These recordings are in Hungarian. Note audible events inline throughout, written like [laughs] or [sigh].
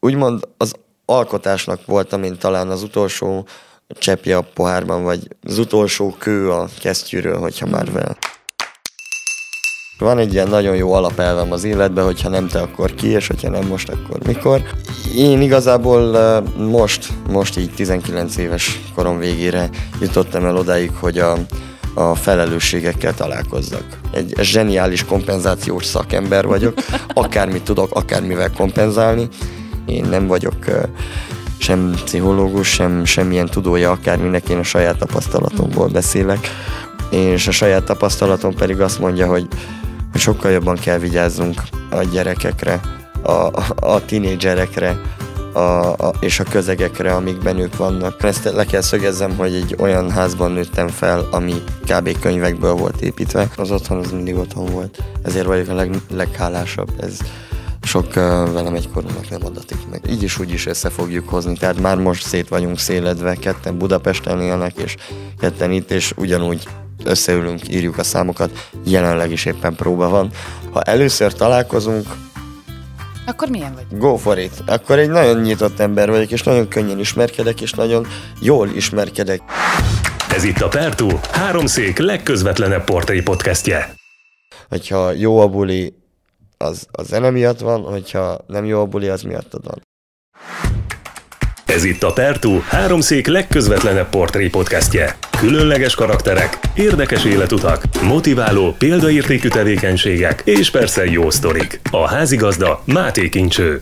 úgymond az alkotásnak voltam én talán az utolsó cseppje a pohárban, vagy az utolsó kő a kesztyűről, hogyha már vel. Van egy ilyen nagyon jó alapelvem az életben, hogyha nem te, akkor ki, és hogyha nem most, akkor mikor. Én igazából most, most így 19 éves korom végére jutottam el odáig, hogy a, a felelősségekkel találkozzak. Egy zseniális kompenzációs szakember vagyok, [laughs] akármit tudok, akármivel kompenzálni. Én nem vagyok sem pszichológus, sem semmilyen tudója akárminek, én a saját tapasztalatomból beszélek, és a saját tapasztalatom pedig azt mondja, hogy hogy sokkal jobban kell vigyázzunk a gyerekekre, a, a, a tinédzserekre, a, a, és a közegekre, amikben ők vannak. Ezt le kell szögezzem, hogy egy olyan házban nőttem fel, ami kb. könyvekből volt építve. Az otthon az mindig otthon volt. Ezért vagyok a leg, leghálásabb. Ez sok velem egykorúnak nem adatik meg. Így is úgy is össze fogjuk hozni. Tehát már most szét vagyunk széledve, ketten Budapesten élnek, és ketten itt, és ugyanúgy összeülünk, írjuk a számokat, jelenleg is éppen próba van. Ha először találkozunk, akkor milyen vagy? Go for it. Akkor egy nagyon nyitott ember vagyok, és nagyon könnyen ismerkedek, és nagyon jól ismerkedek. Ez itt a Pertú, háromszék legközvetlenebb portai podcastje. Hogyha jó a buli, az a zene miatt van, hogyha nem jó a buli, az miattad van. Ez itt a Pertú, háromszék legközvetlenebb portré podcastje. Különleges karakterek, érdekes életutak, motiváló, példaértékű tevékenységek és persze jó sztorik. A házigazda Máté Kincső.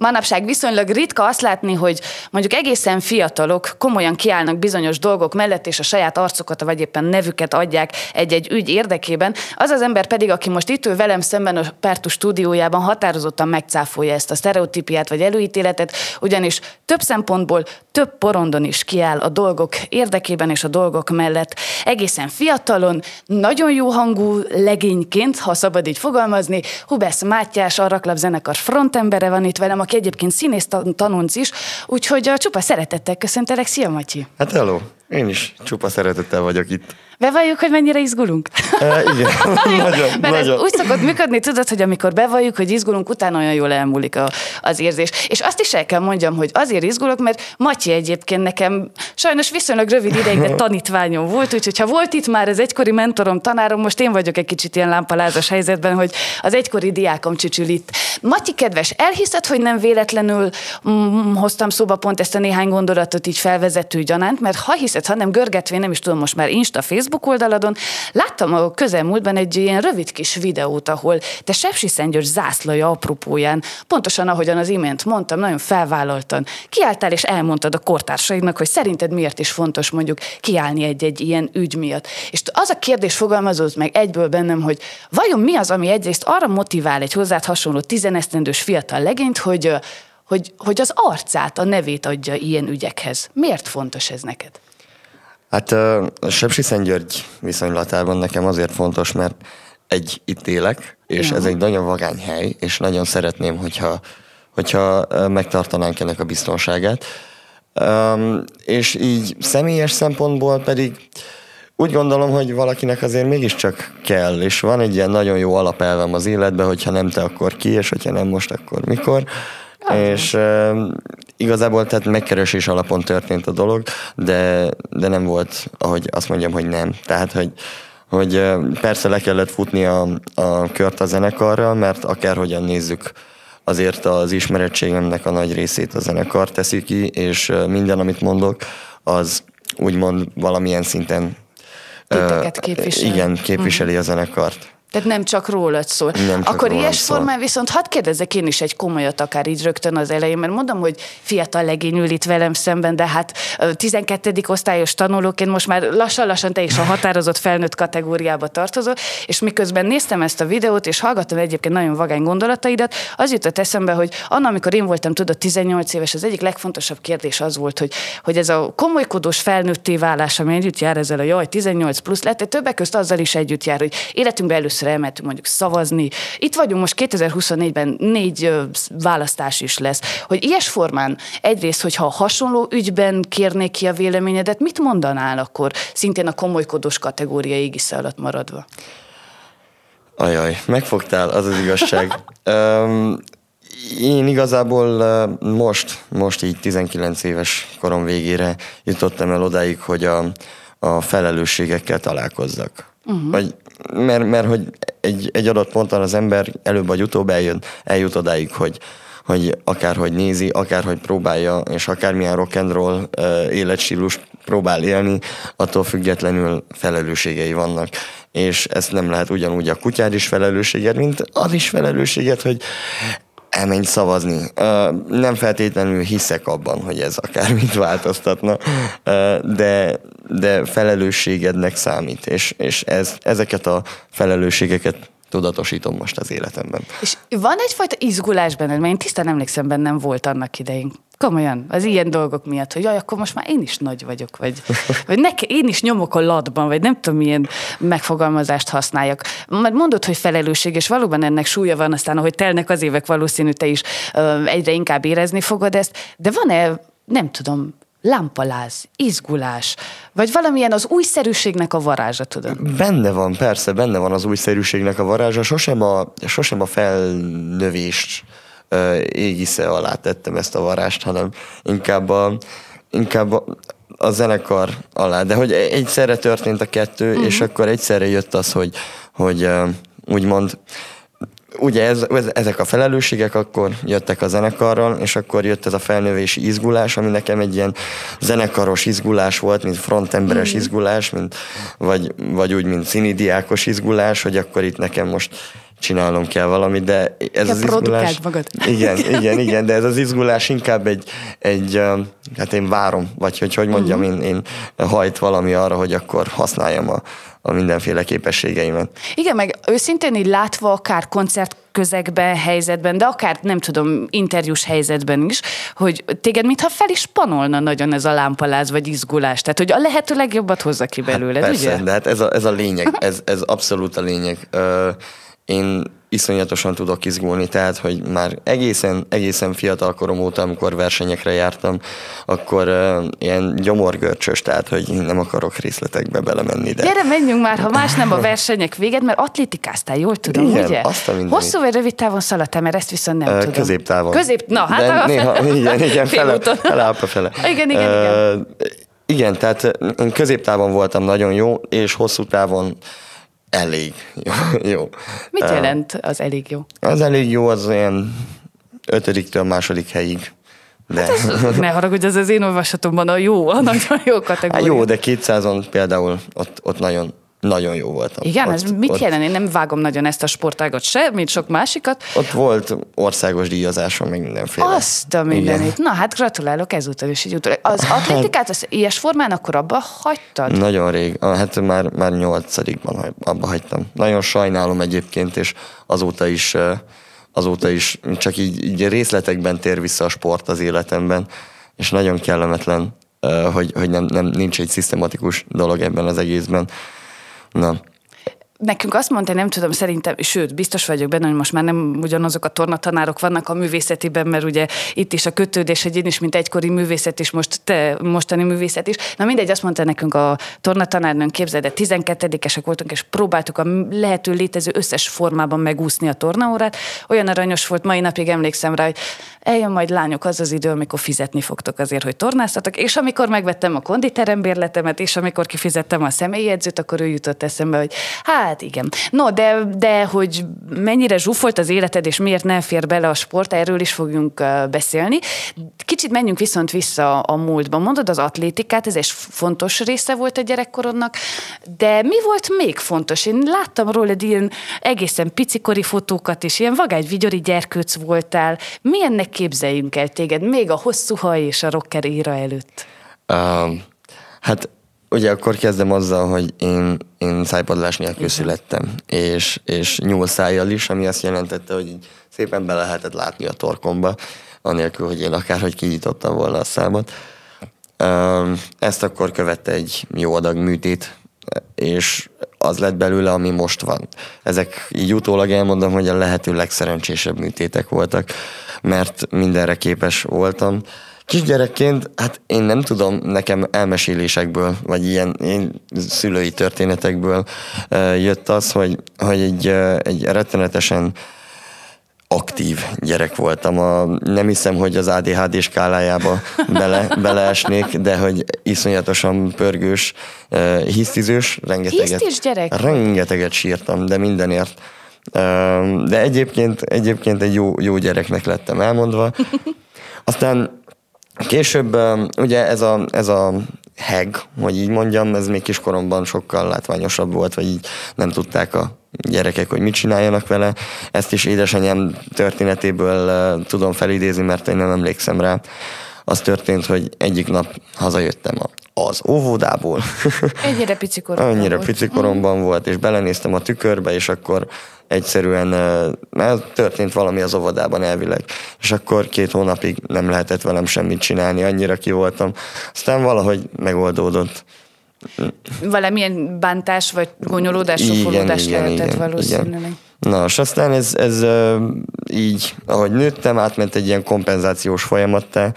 Manapság viszonylag ritka azt látni, hogy mondjuk egészen fiatalok komolyan kiállnak bizonyos dolgok mellett, és a saját arcokat vagy éppen nevüket adják egy-egy ügy érdekében. Az az ember pedig, aki most itt ül velem szemben a Pertu stúdiójában határozottan megcáfolja ezt a sztereotípiát vagy előítéletet, ugyanis több szempontból több porondon is kiáll a dolgok érdekében és a dolgok mellett. Egészen fiatalon, nagyon jó hangú legényként, ha szabad így fogalmazni, Hubesz Mátyás, a Raklap zenekar frontembere van itt velem, aki egyébként színész tanonc is, úgyhogy a csupa szeretettel köszöntelek. Szia, Matyi! Hát hello! Én is csupa szeretettel vagyok itt. Bevalljuk, hogy mennyire izgulunk? E, igen, [laughs] nagyon, Mert nagyon. ez úgy szokott működni, tudod, hogy amikor bevalljuk, hogy izgulunk, utána olyan jól elmúlik a, az érzés. És azt is el kell mondjam, hogy azért izgulok, mert Matyi egyébként nekem sajnos viszonylag rövid ideig, de [laughs] tanítványom volt, úgyhogy ha volt itt már az egykori mentorom, tanárom, most én vagyok egy kicsit ilyen lámpalázas helyzetben, hogy az egykori diákom csücsül itt. Matyi kedves, elhiszed, hogy nem véletlenül mm, hoztam szóba pont ezt a néhány gondolatot így felvezető gyanánt, mert ha hiszed, hanem görgetvén, nem is tudom most már Insta, Facebook oldaladon, láttam a közelmúltban egy ilyen rövid kis videót, ahol te Sepsi Szentgyörgy zászlaja apropóján, pontosan ahogyan az imént mondtam, nagyon felvállaltan kiálltál és elmondtad a kortársaidnak, hogy szerinted miért is fontos mondjuk kiállni egy-egy ilyen ügy miatt. És az a kérdés fogalmazott meg egyből bennem, hogy vajon mi az, ami egyrészt arra motivál egy hozzád hasonló tizenesztendős fiatal legényt, hogy hogy, hogy az arcát, a nevét adja ilyen ügyekhez. Miért fontos ez neked? Hát a Sepsi György viszonylatában nekem azért fontos, mert egy itt élek, és ja. ez egy nagyon vagány hely, és nagyon szeretném, hogyha, hogyha megtartanánk ennek a biztonságát. Um, és így személyes szempontból pedig úgy gondolom, hogy valakinek azért mégiscsak kell, és van egy ilyen nagyon jó alapelvem az életben, hogyha nem te, akkor ki, és hogyha nem most, akkor mikor. És uh, igazából tehát megkeresés alapon történt a dolog, de, de nem volt, ahogy azt mondjam, hogy nem. Tehát, hogy, hogy persze le kellett futni a, a kört a zenekarral, mert akárhogyan nézzük, azért az ismerettségemnek a nagy részét a zenekar teszi ki, és minden, amit mondok, az úgymond valamilyen szinten Titeket képvisel. Igen, képviseli a zenekart. Tehát nem csak rólad szól. Nem csak Akkor ilyes szól. formán viszont hadd kérdezzek én is egy komolyat akár így rögtön az elején, mert mondom, hogy fiatal legény ül itt velem szemben, de hát 12. osztályos tanulóként most már lassan-lassan te is a határozott felnőtt kategóriába tartozol, és miközben néztem ezt a videót, és hallgattam egyébként nagyon vagány gondolataidat, az jutott eszembe, hogy annak, amikor én voltam, tudod, 18 éves, az egyik legfontosabb kérdés az volt, hogy, hogy ez a komolykodós felnőtté válás, ami együtt jár ezzel a jaj, 18 plusz lett, többek között azzal is együtt jár, hogy életünkben először először elmentünk mondjuk szavazni. Itt vagyunk most 2024-ben négy választás is lesz. Hogy ilyes formán egyrészt, hogyha hasonló ügyben kérnék ki a véleményedet, mit mondanál akkor szintén a komolykodós kategória égisze alatt maradva? Ajaj, megfogtál, az az igazság. [laughs] um, én igazából most, most így 19 éves korom végére jutottam el odáig, hogy a, a felelősségekkel találkozzak. Uh-huh. Vagy, mert, mert hogy egy, egy adott ponton az ember előbb vagy utóbb eljön, eljut odáig, hogy, hogy akárhogy nézi, akárhogy próbálja, és akármilyen rock and roll uh, életstílus próbál élni, attól függetlenül felelősségei vannak. És ezt nem lehet ugyanúgy a kutyád is felelősséged, mint az is felelősséged, hogy elmenj szavazni. Nem feltétlenül hiszek abban, hogy ez akármit változtatna, de, de felelősségednek számít, és, és ez, ezeket a felelősségeket tudatosítom most az életemben. És van egyfajta izgulás benned, mert én tisztán emlékszem, bennem volt annak idején. Komolyan, az ilyen dolgok miatt, hogy jaj, akkor most már én is nagy vagyok, vagy, [laughs] vagy neke, én is nyomok a latban, vagy nem tudom, milyen megfogalmazást használjak. Mert mondod, hogy felelősség, és valóban ennek súlya van, aztán ahogy telnek az évek, valószínű te is ö, egyre inkább érezni fogod ezt, de van-e, nem tudom, lámpaláz, izgulás, vagy valamilyen az újszerűségnek a varázsa, tudod? Benne van, persze, benne van az újszerűségnek a varázsa, sosem a, sosem a felnövést égisze alá tettem ezt a varást, hanem inkább a, inkább a, a zenekar alá. De hogy egyszerre történt a kettő, uh-huh. és akkor egyszerre jött az, hogy, hogy úgymond ugye ez, ezek a felelősségek akkor jöttek a zenekarral, és akkor jött ez a felnövési izgulás, ami nekem egy ilyen zenekaros izgulás volt, mint frontemberes mm. izgulás, mint, vagy, vagy úgy, mint színidiákos izgulás, hogy akkor itt nekem most csinálnom kell valamit, de ez kell az izgulás... magad. Igen, [laughs] igen, igen, de ez az izgulás inkább egy, egy hát én várom, vagy hogy hogy mondjam, uh-huh. én, én hajt valami arra, hogy akkor használjam a, a mindenféle képességeimet. Igen, meg őszintén így látva akár koncert közegben, helyzetben, de akár nem tudom, interjús helyzetben is, hogy téged mintha fel is panolna nagyon ez a lámpaláz vagy izgulás. Tehát, hogy a lehető legjobbat hozza ki belőled, hát persze, ugye? de hát ez a, ez a lényeg, ez, ez abszolút a lényeg. Én iszonyatosan tudok izgulni, tehát, hogy már egészen, egészen fiatal korom óta, amikor versenyekre jártam, akkor uh, ilyen gyomorgörcsös, tehát, hogy nem akarok részletekbe belemenni. De... Gyere, menjünk már, ha más nem a versenyek véged, mert atlétikáztál, jól tudom, igen, ugye? Azt a Hosszú vagy rövid távon szaladtál, mert ezt viszont nem uh, tudom. Középtávon. Közép, na, hát de a néha, igen, igen, [laughs] fele, fele, fele. Igen, igen, uh, igen. Igen, tehát én középtávon voltam nagyon jó, és hosszú távon elég jó. [laughs] jó. Mit jelent az elég jó? Az elég jó, az olyan ötödiktől második helyig. De... Hát ez, ne haragudj, ez az én olvasatomban a jó, a nagyon jó kategória. Hát jó, de 200-on például ott, ott nagyon nagyon jó voltam. Igen, ott, ez mit ott, jelent? Én nem vágom nagyon ezt a sportágot se, mint sok másikat. Ott volt országos díjazáson, meg mindenféle. Azt a mindenit. Na hát gratulálok ezúttal is így utólag. Az hát- atlétikát, az ilyes formán akkor abba hagytad? Nagyon rég. Hát már, már nyolcadikban abba hagytam. Nagyon sajnálom egyébként, és azóta is azóta is csak így, így részletekben tér vissza a sport az életemben, és nagyon kellemetlen, hogy, hogy nem, nem, nincs egy szisztematikus dolog ebben az egészben. Na, nekünk azt mondta, nem tudom, szerintem, sőt, biztos vagyok benne, hogy most már nem ugyanazok a tornatanárok vannak a művészetiben, mert ugye itt is a kötődés, hogy én is, mint egykori művészet is, most te mostani művészet is. Na mindegy, azt mondta nekünk a tornatanárnőnk, képzeld, de 12-esek voltunk, és próbáltuk a lehető létező összes formában megúszni a tornaórát. Olyan aranyos volt, mai napig emlékszem rá, hogy eljön majd lányok az az idő, amikor fizetni fogtok azért, hogy tornáztatok, és amikor megvettem a konditerembérletemet, és amikor kifizettem a személyi edzőt, akkor ő jutott eszembe, hogy hát Hát igen. No, de, de hogy mennyire zsúfolt az életed, és miért nem fér bele a sport, erről is fogjunk beszélni. Kicsit menjünk viszont vissza a múltba. Mondod az atlétikát, ez egy fontos része volt a gyerekkorodnak, de mi volt még fontos? Én láttam rólad ilyen egészen picikori fotókat, és ilyen vagány vigyori gyerkőc voltál. Milyennek képzeljünk el téged még a hosszú haj és a rocker éra előtt? Um, hát Ugye akkor kezdem azzal, hogy én, én szájpadlás nélkül születtem, és, és nyúlszájjal is, ami azt jelentette, hogy így szépen be lehetett látni a torkomba, anélkül, hogy én akárhogy kinyitottam volna a számot. Ezt akkor követte egy jó adag műtét, és az lett belőle, ami most van. Ezek így utólag elmondom, hogy a lehető legszerencsésebb műtétek voltak, mert mindenre képes voltam, Kisgyerekként, hát én nem tudom, nekem elmesélésekből, vagy ilyen én szülői történetekből jött az, hogy, hogy egy, egy rettenetesen aktív gyerek voltam. A, nem hiszem, hogy az ADHD skálájába bele, [laughs] beleesnék, de hogy iszonyatosan pörgős, hisztizős, rengeteget, Hisztis gyerek? rengeteget sírtam, de mindenért. De egyébként, egyébként egy jó, jó gyereknek lettem elmondva. [laughs] Aztán Később ugye ez a, ez a heg, hogy így mondjam, ez még kiskoromban sokkal látványosabb volt, vagy így nem tudták a gyerekek, hogy mit csináljanak vele. Ezt is édesanyám történetéből tudom felidézni, mert én nem emlékszem rá. Az történt, hogy egyik nap hazajöttem az óvodából. Ennyire pici koromban [laughs] Annyira pici koromban volt, és belenéztem a tükörbe, és akkor egyszerűen mert történt valami az óvodában elvileg, és akkor két hónapig nem lehetett velem semmit csinálni, annyira ki voltam. Aztán valahogy megoldódott. Valamilyen bántás vagy gonyolódás, sokolódás igen, lehetett igen, valószínűleg. Igen. Na, és aztán ez, ez így, ahogy nőttem, átment egy ilyen kompenzációs folyamattá,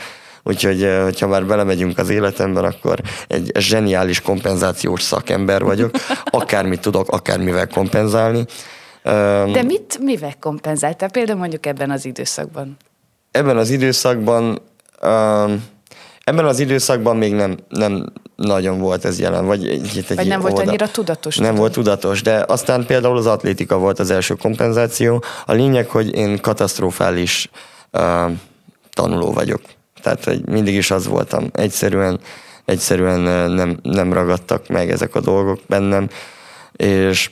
Úgyhogy, hogyha már belemegyünk az életemben, akkor egy zseniális kompenzációs szakember vagyok. Akármit tudok, akármivel kompenzálni. De mit, mivel kompenzáltál? Például mondjuk ebben az időszakban. Ebben az időszakban ebben az időszakban még nem, nem nagyon volt ez jelen. Vagy, egy, egy vagy nem volt annyira tudatos? Nem tudom. volt tudatos, de aztán például az atlétika volt az első kompenzáció. A lényeg, hogy én katasztrofális uh, tanuló vagyok. Tehát, hogy mindig is az voltam. Egyszerűen, egyszerűen nem, nem ragadtak meg ezek a dolgok bennem, és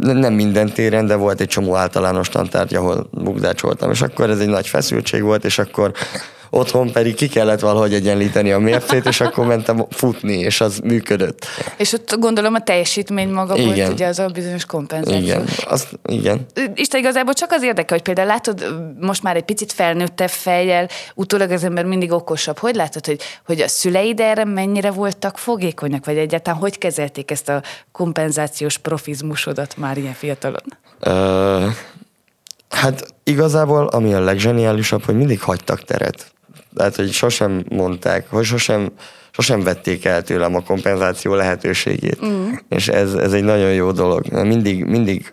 nem minden téren, de volt egy csomó általános tantárgy, ahol bukdácsoltam, és akkor ez egy nagy feszültség volt, és akkor otthon pedig ki kellett valahogy egyenlíteni a mércét, és akkor mentem futni, és az működött. És ott gondolom a teljesítmény maga igen. volt ugye az a bizonyos kompenzáció. Igen, azt, igen. Isten igazából csak az érdekel, hogy például látod, most már egy picit felnőttebb fejjel, utólag az ember mindig okosabb. Hogy látod, hogy, hogy a szüleid erre mennyire voltak fogékonyak, vagy egyáltalán hogy kezelték ezt a kompenzációs profizmusodat már ilyen fiatalon? Hát igazából, ami a legzseniálisabb, hogy mindig hagytak teret tehát hogy sosem mondták, hogy sosem, sosem vették el tőlem a kompenzáció lehetőségét. Mm. És ez, ez egy nagyon jó dolog. Mindig, mindig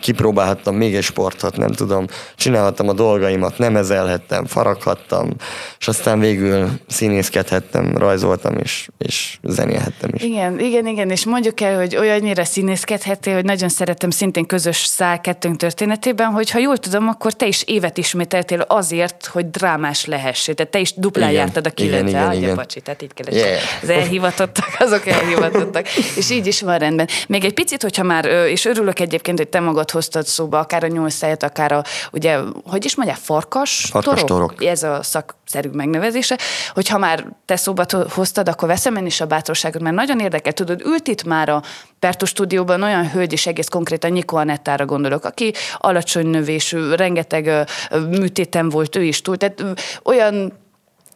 kipróbálhattam még egy sportot, nem tudom, csinálhattam a dolgaimat, nem ezelhettem, faraghattam, és aztán végül színészkedhettem, rajzoltam, és, és zenélhettem is. Igen, igen, igen, és mondjuk el, hogy olyannyira színészkedhettél, hogy nagyon szeretem szintén közös szál kettőnk történetében, hogy ha jól tudom, akkor te is évet ismételtél azért, hogy drámás lehessél. Tehát te is duplán igen, jártad a igen, igen. Pacsi, tehát így kellett. Yeah. Az elhivatottak, azok elhivatottak. [laughs] és így is van rendben. Még egy picit, hogyha már, és örülök egyébként, egyébként, hogy te magad hoztad szóba, akár a nyolcszájat, akár a, ugye, hogy is mondják, farkas, farkas torok? torok. Ez a szakszerű megnevezése, hogy ha már te szóba hoztad, akkor veszem én is a bátorságot, mert nagyon érdekel, tudod, ült itt már a Pertu stúdióban olyan hölgy, és egész konkrétan Nyiko Anettára gondolok, aki alacsony növésű, rengeteg műtétem volt, ő is túl, tehát olyan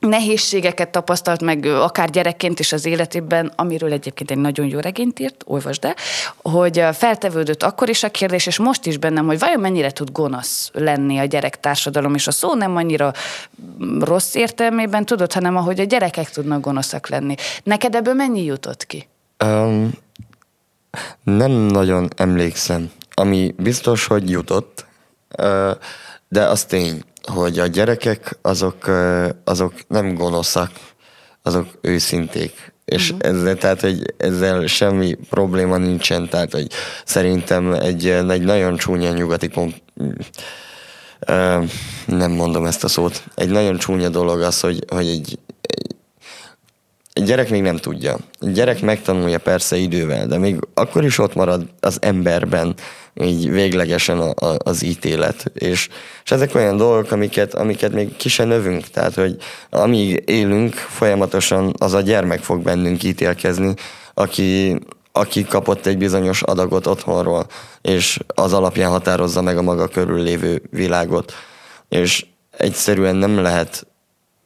nehézségeket tapasztalt meg akár gyerekként is az életében, amiről egyébként egy nagyon jó regényt írt, olvasd el, hogy feltevődött akkor is a kérdés, és most is bennem, hogy vajon mennyire tud gonosz lenni a gyerektársadalom, és a szó nem annyira rossz értelmében tudod, hanem ahogy a gyerekek tudnak gonoszak lenni. Neked ebből mennyi jutott ki? Um, nem nagyon emlékszem. Ami biztos, hogy jutott, de az tény, hogy a gyerekek azok, azok nem gonoszak, azok őszinték. És uh-huh. ezzel, tehát, hogy ezzel semmi probléma nincsen, tehát, hogy szerintem egy, egy nagyon csúnya nyugati kom- nem mondom ezt a szót. Egy nagyon csúnya dolog az, hogy, hogy egy, egy, egy gyerek még nem tudja. Egy gyerek megtanulja persze idővel, de még akkor is ott marad az emberben így véglegesen a, a, az ítélet. És, és ezek olyan dolgok, amiket, amiket még ki se növünk. Tehát, hogy amíg élünk, folyamatosan az a gyermek fog bennünk ítélkezni, aki, aki kapott egy bizonyos adagot otthonról, és az alapján határozza meg a maga körül lévő világot. És egyszerűen nem lehet,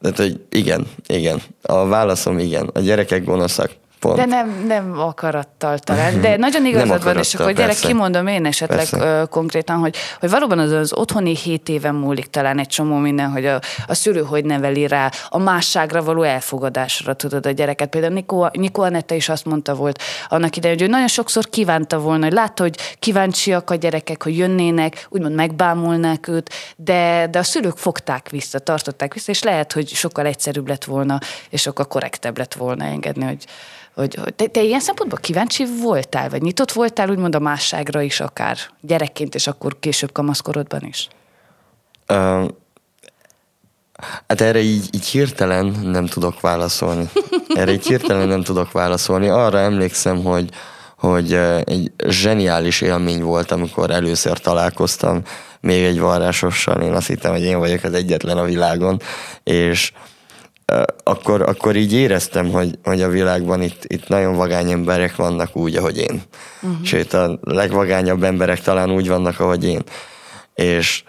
tehát hogy igen, igen. A válaszom igen. A gyerekek gonoszak. Pont. De nem, nem akarattal talán. De nagyon igazad van, és akkor gyerek, kimondom én esetleg persze. konkrétan, hogy, hogy valóban az, az otthoni hét éven múlik talán egy csomó minden, hogy a, a szülő hogy neveli rá a másságra való elfogadásra, tudod, a gyereket. Például Nikó, Nikó Anette is azt mondta volt annak idején, hogy ő nagyon sokszor kívánta volna, hogy látta, hogy kíváncsiak a gyerekek, hogy jönnének, úgymond megbámulnák őt, de, de a szülők fogták vissza, tartották vissza, és lehet, hogy sokkal egyszerűbb lett volna, és sokkal korrektebb lett volna engedni, hogy, hogy, hogy te, te ilyen szempontból kíváncsi voltál, vagy nyitott voltál úgymond a másságra is akár gyerekként, és akkor később kamaszkorodban is? Uh, hát erre így, így hirtelen nem tudok válaszolni. Erre így hirtelen nem tudok válaszolni. Arra emlékszem, hogy, hogy egy zseniális élmény volt, amikor először találkoztam még egy varrásossal. Én azt hittem, hogy én vagyok az egyetlen a világon, és akkor, akkor így éreztem, hogy, hogy a világban itt, itt nagyon vagány emberek vannak úgy, ahogy én. Uh-huh. Sőt, a legvagányabb emberek talán úgy vannak, ahogy én. És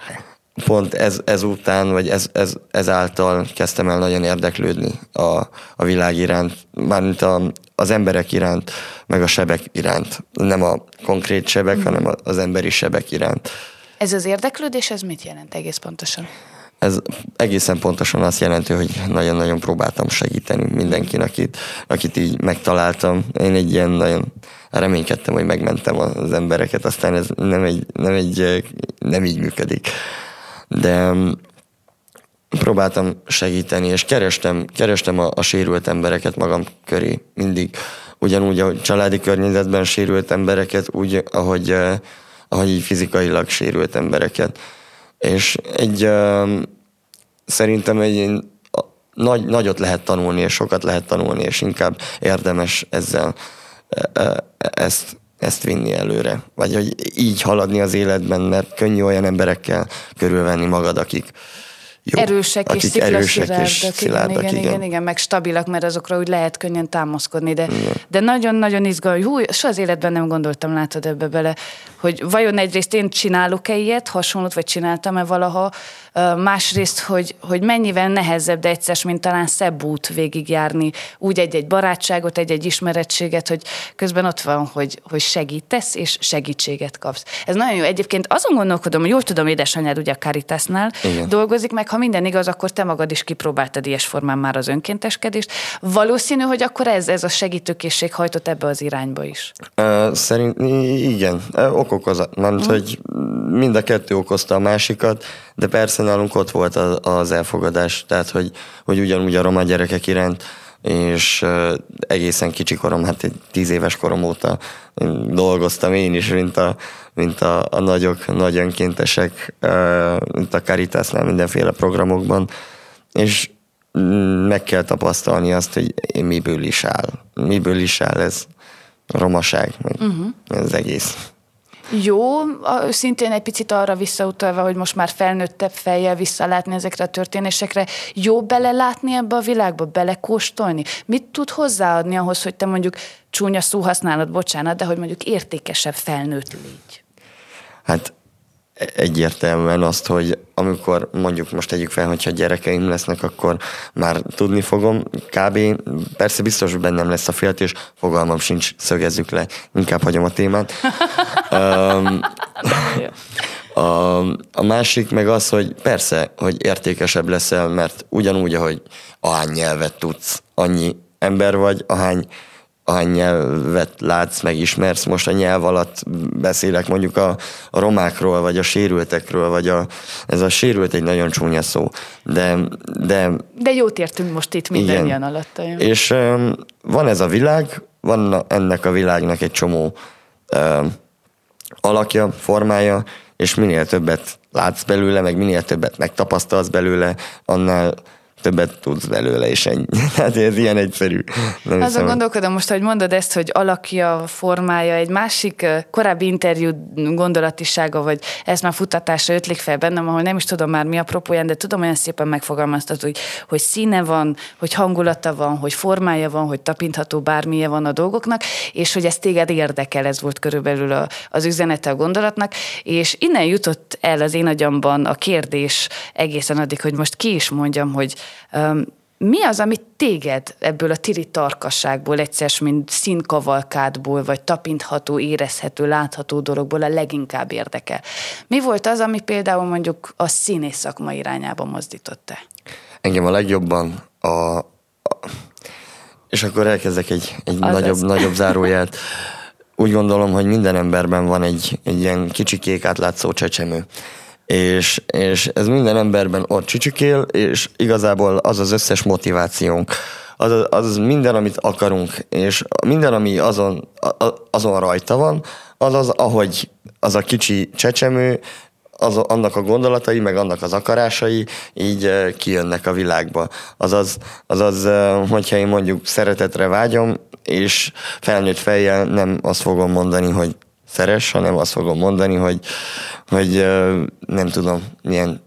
pont ez, ezután, vagy ez, ez, ezáltal kezdtem el nagyon érdeklődni a, a világ iránt, mármint a, az emberek iránt, meg a sebek iránt. Nem a konkrét sebek, uh-huh. hanem az emberi sebek iránt. Ez az érdeklődés, ez mit jelent egész pontosan? Ez egészen pontosan azt jelenti, hogy nagyon-nagyon próbáltam segíteni mindenkinek, akit, akit így megtaláltam. Én egy ilyen nagyon reménykedtem, hogy megmentem az embereket, aztán ez nem, egy, nem, egy, nem így működik. De mm, próbáltam segíteni, és kerestem, kerestem a, a sérült embereket magam köré mindig. Ugyanúgy, ahogy családi környezetben sérült embereket, úgy, ahogy, eh, ahogy fizikailag sérült embereket és egy szerintem egy nagy, nagyot lehet tanulni, és sokat lehet tanulni, és inkább érdemes ezzel ezt, ezt vinni előre. Vagy hogy így haladni az életben, mert könnyű olyan emberekkel körülvenni magad, akik, jó, erősek és erősek és szilárdak, igen, igen, igen, igen, meg stabilak, mert azokra úgy lehet könnyen támaszkodni, de, de nagyon-nagyon izgalmas. Hú, soha az életben nem gondoltam, látod ebbe bele, hogy vajon egyrészt én csinálok-e ilyet, hasonlót, vagy csináltam-e valaha, másrészt, hogy, hogy mennyivel nehezebb, de egyszer, mint talán szebb út végigjárni, úgy egy-egy barátságot, egy-egy ismerettséget, hogy közben ott van, hogy, hogy segítesz, és segítséget kapsz. Ez nagyon jó. Egyébként azon gondolkodom, hogy jól tudom, édesanyád ugye a Caritasnál Igen. dolgozik, meg ha minden igaz, akkor te magad is kipróbáltad ilyes formán már az önkénteskedést. Valószínű, hogy akkor ez, ez a segítőkészség hajtott ebbe az irányba is. Uh, szerint igen, ok okozat, mert uh. hogy mind a kettő okozta a másikat, de persze nálunk ott volt az elfogadás, tehát hogy, hogy ugyanúgy a roma gyerekek iránt, és egészen kicsi korom, hát tíz éves korom óta dolgoztam én is, mint a, mint a, a nagyok, nagy önkéntesek, mint a Caritasnál mindenféle programokban, és meg kell tapasztalni azt, hogy miből is áll. Miből is áll ez romaság, uh-huh. ez egész. Jó, szintén egy picit arra visszautalva, hogy most már felnőttebb fejjel visszalátni ezekre a történésekre, jó belelátni ebbe a világba, belekóstolni? Mit tud hozzáadni ahhoz, hogy te mondjuk csúnya szó használod, bocsánat, de hogy mondjuk értékesebb felnőtt légy? Hát egyértelműen azt, hogy amikor mondjuk most tegyük fel, hogyha gyerekeim lesznek, akkor már tudni fogom. Kb. persze biztos, hogy bennem lesz a féltés, fogalmam sincs, szögezzük le, inkább hagyom a témát. [laughs] um, [laughs] a, a másik meg az, hogy persze, hogy értékesebb leszel, mert ugyanúgy, ahogy ahány nyelvet tudsz, annyi ember vagy, ahány ahány nyelvet látsz, megismersz, most a nyelv alatt beszélek mondjuk a, a romákról, vagy a sérültekről, vagy a, ez a sérült egy nagyon csúnya szó, de... De, de jót értünk most itt minden ilyen alatt. És um, van ez a világ, van ennek a világnak egy csomó um, alakja, formája, és minél többet látsz belőle, meg minél többet megtapasztalsz belőle, annál többet tudsz belőle, és ennyi. [laughs] Hát ez ilyen egyszerű. Nem Azon gondolkodom most, hogy mondod ezt, hogy alakja, formája, egy másik korábbi interjú gondolatisága, vagy ezt már futatásra ötlik fel bennem, ahol nem is tudom már mi a propóján, de tudom olyan szépen megfogalmaztat, hogy, hogy színe van, hogy hangulata van, hogy formája van, hogy tapintható bármilyen van a dolgoknak, és hogy ez téged érdekel, ez volt körülbelül a, az üzenete a gondolatnak, és innen jutott el az én agyamban a kérdés egészen addig, hogy most ki is mondjam, hogy mi az, amit téged ebből a tiri tarkasságból, egyszer, mint színkavalkádból, vagy tapintható, érezhető, látható dologból a leginkább érdekel? Mi volt az, ami például mondjuk a színész szakma irányába mozdította? Engem a legjobban a, a és akkor elkezdek egy, egy nagyobb, nagyobb záróját. Úgy gondolom, hogy minden emberben van egy, egy ilyen kicsi kék átlátszó csecsemő és, és ez minden emberben ott csücsükél, és igazából az az összes motivációnk, az, az minden, amit akarunk, és minden, ami azon, azon rajta van, az az, ahogy az a kicsi csecsemő, az, annak a gondolatai, meg annak az akarásai így kijönnek a világba. Azaz, azaz, hogyha én mondjuk szeretetre vágyom, és felnőtt fejjel nem azt fogom mondani, hogy szeres, hanem azt fogom mondani, hogy, hogy nem tudom, milyen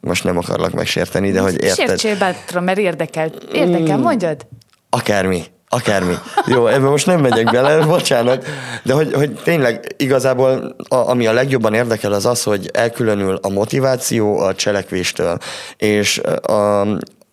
most nem akarlak megsérteni, de hogy érted. Sértsél bátra, mert érdekel. Érdekel, mm. mondjad? Akármi. Akármi. Jó, ebben most nem megyek bele, bocsánat, de hogy, hogy tényleg igazából a, ami a legjobban érdekel az az, hogy elkülönül a motiváció a cselekvéstől, és a,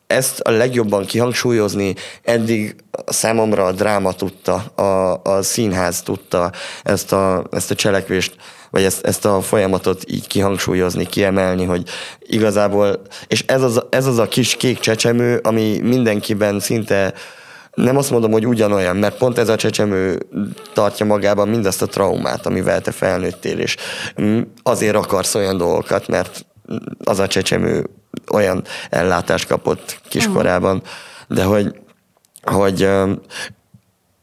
ezt a legjobban kihangsúlyozni eddig számomra a dráma tudta, a, a színház tudta ezt a, ezt a cselekvést, vagy ezt, ezt a folyamatot így kihangsúlyozni, kiemelni, hogy igazából, és ez az, ez az a kis kék csecsemő, ami mindenkiben szinte nem azt mondom, hogy ugyanolyan, mert pont ez a csecsemő tartja magában mindazt a traumát, amivel te felnőttél, és azért akarsz olyan dolgokat, mert az a csecsemő olyan ellátást kapott kiskorában, de hogy, hogy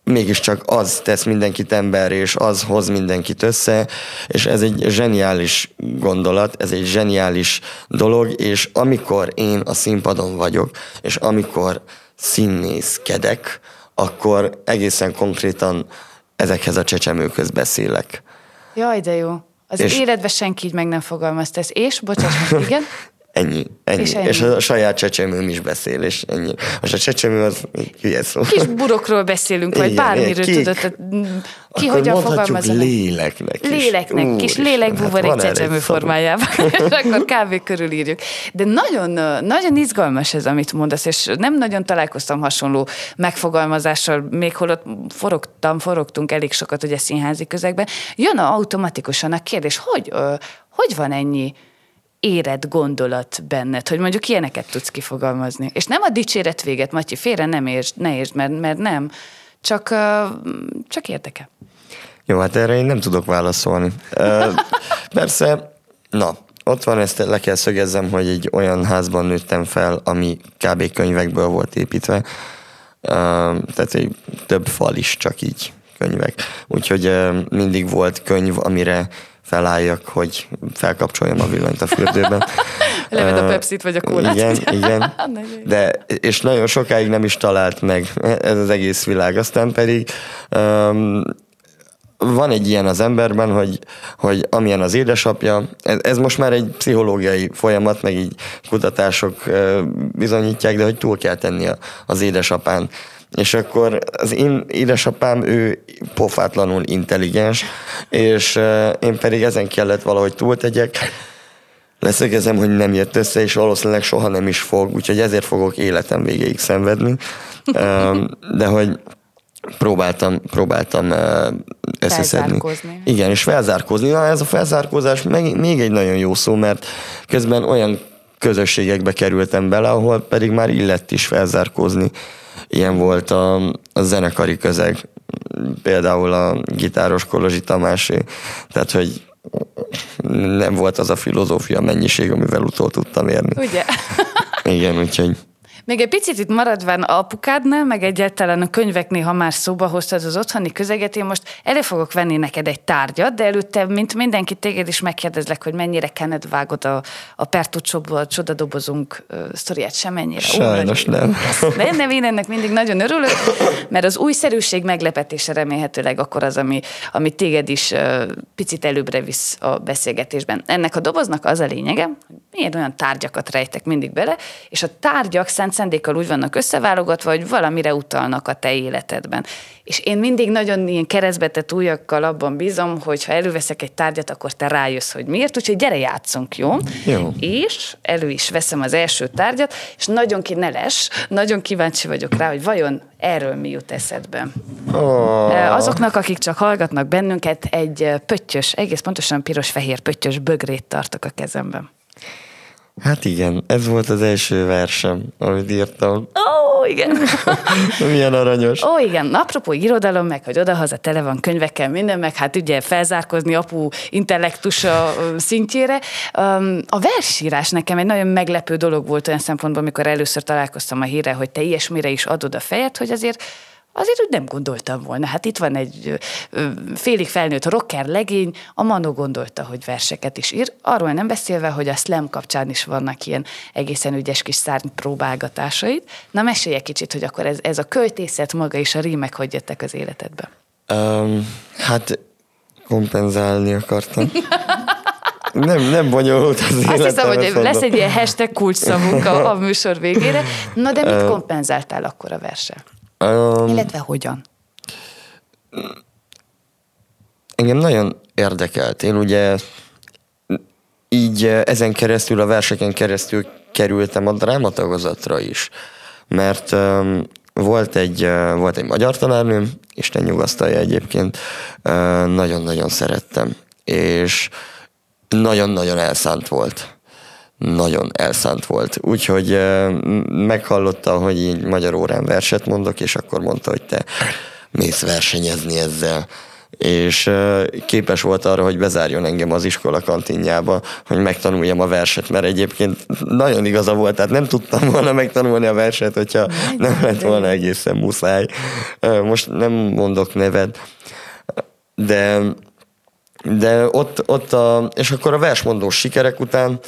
mégiscsak az tesz mindenkit ember, és az hoz mindenkit össze, és ez egy zseniális gondolat, ez egy zseniális dolog, és amikor én a színpadon vagyok, és amikor színészkedek, akkor egészen konkrétan ezekhez a csecsemőkhöz beszélek. Jaj, de jó. Az és... életben senki így meg nem fogalmazta ezt. És, bocsáss, igen? [laughs] Ennyi, ennyi. És, ennyi. és a saját csecsemőm is beszél, és ennyi. Most a csecsemő az hülye szó. Kis burokról beszélünk, vagy Igen, bármiről kék. tudod. Ki Akkor hogyan fogalmazza? léleknek is. Léleknek, Úr, kis lélekbúvar hát egy csecsemő formájában. [laughs] és akkor kávé körül írjuk. De nagyon, nagyon izgalmas ez, amit mondasz, és nem nagyon találkoztam hasonló megfogalmazással, még holott forogtam, forogtunk elég sokat ugye színházi közegben. Jön automatikusan a kérdés, hogy, hogy van ennyi érett gondolat benned, hogy mondjuk ilyeneket tudsz kifogalmazni. És nem a dicséret véget, Matyi, félre nem értsd, ne értsd, mert, mert nem. Csak, csak érdekel. Jó, hát erre én nem tudok válaszolni. [laughs] Persze, na, ott van, ezt le kell szögezzem, hogy egy olyan házban nőttem fel, ami kb. könyvekből volt építve. Tehát egy több fal is csak így könyvek. Úgyhogy mindig volt könyv, amire felálljak, hogy felkapcsoljam a villanyt a fürdőben. [laughs] Leved a pepsit vagy a kólát. Igen, igen. [laughs] De, és nagyon sokáig nem is talált meg ez az egész világ. Aztán pedig um, van egy ilyen az emberben, hogy, hogy amilyen az édesapja, ez, ez most már egy pszichológiai folyamat, meg így kutatások bizonyítják, de hogy túl kell tenni az édesapán. És akkor az én édesapám, ő pofátlanul intelligens, és én pedig ezen kellett valahogy túltegyek. Leszögezem, hogy nem jött össze, és valószínűleg soha nem is fog, úgyhogy ezért fogok életem végéig szenvedni. De hogy próbáltam, próbáltam összeszedni. Igen, és felzárkózni. Na, ez a felzárkózás még, még egy nagyon jó szó, mert közben olyan közösségekbe kerültem bele, ahol pedig már illett is felzárkózni ilyen volt a, a zenekari közeg, például a gitáros Kolozsi Tamásé, tehát hogy nem volt az a filozófia mennyiség, amivel utol tudtam érni. Ugye? Igen, úgyhogy még egy picit itt maradván apukádnál, meg egyáltalán a könyveknél, ha már szóba hoztad az otthoni közeget, én most elő fogok venni neked egy tárgyat, de előtte, mint mindenki, téged is megkérdezlek, hogy mennyire kened vágod a, a Pertucsóból, a csodadobozunk uh, sztoriát, sem mennyire. Sajnos Ó, nem. Nem, nem, én ennek mindig nagyon örülök, mert az újszerűség meglepetése remélhetőleg akkor az, ami, ami téged is uh, picit előbbre visz a beszélgetésben. Ennek a doboznak az a lényege, hogy én olyan tárgyakat rejtek mindig bele, és a tárgyak szent szendékkal úgy vannak összeválogatva, hogy valamire utalnak a te életedben. És én mindig nagyon ilyen keresztbetett ujjakkal abban bízom, hogy ha előveszek egy tárgyat, akkor te rájössz, hogy miért, úgyhogy gyere játszunk, jó? Jó. És elő is veszem az első tárgyat, és nagyon ki neles, nagyon kíváncsi vagyok rá, hogy vajon erről mi jut eszedbe. Oh. Azoknak, akik csak hallgatnak bennünket, egy pöttyös, egész pontosan piros-fehér pöttyös bögrét tartok a kezemben. Hát igen, ez volt az első versem, amit írtam. Ó, oh, igen. [laughs] Milyen aranyos. Ó, oh, igen. Apropó irodalom, meg hogy odahaza tele van könyvekkel, minden, meg hát ugye felzárkozni apu intellektusa szintjére. A versírás nekem egy nagyon meglepő dolog volt olyan szempontból, amikor először találkoztam a hírre, hogy te ilyesmire is adod a fejed, hogy azért Azért úgy nem gondoltam volna. Hát itt van egy félig felnőtt rocker legény, a Manó gondolta, hogy verseket is ír. Arról nem beszélve, hogy a slam kapcsán is vannak ilyen egészen ügyes kis próbálgatásaid. Na mesélj egy kicsit, hogy akkor ez, ez a költészet maga és a rímek hogy jöttek az életedbe? Um, hát kompenzálni akartam. Nem, nem bonyolult az Azt hiszem, hogy eszembe. lesz egy ilyen hashtag kulcsszavunk a, a műsor végére. Na de mit kompenzáltál akkor a verse? Um, Illetve hogyan? engem nagyon érdekelt. Én ugye így ezen keresztül, a verseken keresztül kerültem a drámatagozatra is. Mert um, volt egy, uh, volt egy magyar tanárnőm, Isten nyugasztalja egyébként, uh, nagyon-nagyon szerettem. És nagyon-nagyon elszánt volt. Nagyon elszánt volt. Úgyhogy meghallotta, hogy így magyar órán verset mondok, és akkor mondta, hogy te mész versenyezni ezzel és képes volt arra, hogy bezárjon engem az iskola kantinjába, hogy megtanuljam a verset, mert egyébként nagyon igaza volt, tehát nem tudtam volna megtanulni a verset, hogyha nem lett volna egészen muszáj. Most nem mondok neved, de de ott, ott a, és akkor a versmondós sikerek után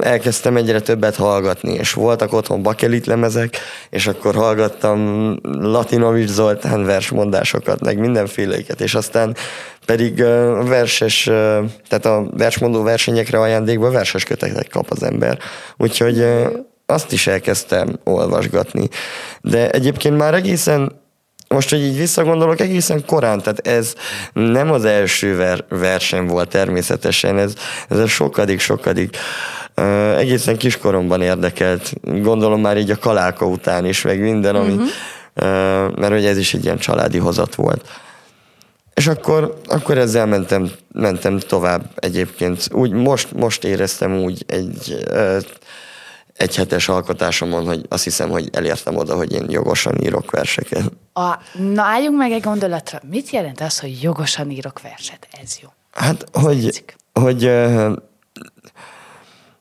elkezdtem egyre többet hallgatni, és voltak otthon bakelit lemezek, és akkor hallgattam Latinovics Zoltán versmondásokat, meg mindenféléket, és aztán pedig verses, tehát a versmondó versenyekre ajándékba verses kötetek kap az ember. Úgyhogy azt is elkezdtem olvasgatni. De egyébként már egészen most, hogy így visszagondolok, egészen korán, tehát ez nem az első ver, verseny volt természetesen, ez, ez a sokadik, sokadik. Uh, egészen kiskoromban érdekelt, gondolom már így a kaláka után is, meg minden, ami, uh-huh. uh, mert hogy ez is egy ilyen családi hozat volt. És akkor, akkor ezzel mentem, mentem tovább egyébként. Úgy most, most éreztem úgy egy uh, egy hetes alkotásomon, hogy azt hiszem, hogy elértem oda, hogy én jogosan írok verseket. A, na álljunk meg egy gondolatra. Mit jelent az, hogy jogosan írok verset? Ez jó. Hát, hogy, hogy,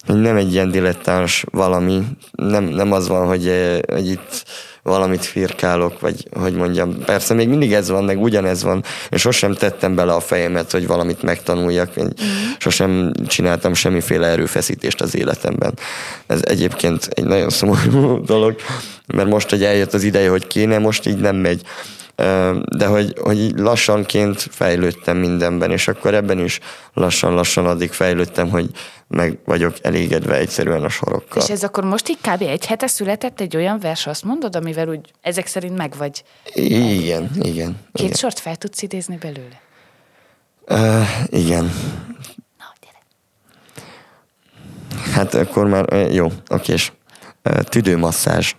hogy nem egy ilyen dilettáns valami, nem, nem az van, hogy, hogy itt valamit firkálok, vagy hogy mondjam, persze még mindig ez van, meg ugyanez van, és sosem tettem bele a fejemet, hogy valamit megtanuljak, én mm. sosem csináltam semmiféle erőfeszítést az életemben. Ez egyébként egy nagyon szomorú [laughs] dolog, mert most, hogy eljött az ideje, hogy kéne, most így nem megy de hogy, hogy lassanként fejlődtem mindenben, és akkor ebben is lassan-lassan addig fejlődtem, hogy meg vagyok elégedve egyszerűen a sorokkal. És ez akkor most így kb. egy hete született egy olyan vers, azt mondod, amivel úgy ezek szerint meg vagy? Igen, igen. Két igen. sort fel tudsz idézni belőle? Uh, igen. Na, gyere. Hát akkor már jó, okés. Tüdőmasszázs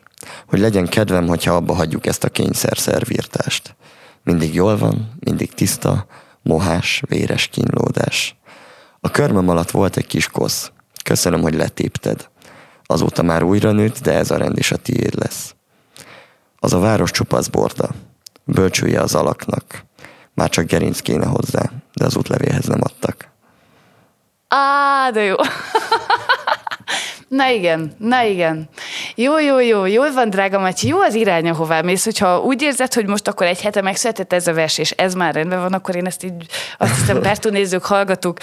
hogy legyen kedvem, hogyha abba hagyjuk ezt a kényszer szervírtást. Mindig jól van, mindig tiszta, mohás, véres kínlódás. A körmöm alatt volt egy kis kosz. Köszönöm, hogy letépted. Azóta már újra nőtt, de ez a rend is a tiéd lesz. Az a város csupasz borda. Bölcsője az alaknak. Már csak gerinc kéne hozzá, de az útlevélhez nem adtak. Á, de jó. [laughs] Na igen, na igen. Jó, jó, jó, jól van, drága Matyi, jó az irány, ahová mész, hogyha úgy érzed, hogy most akkor egy hete megszületett ez a vers, és ez már rendben van, akkor én ezt így azt hiszem, Pertú nézők, hallgatók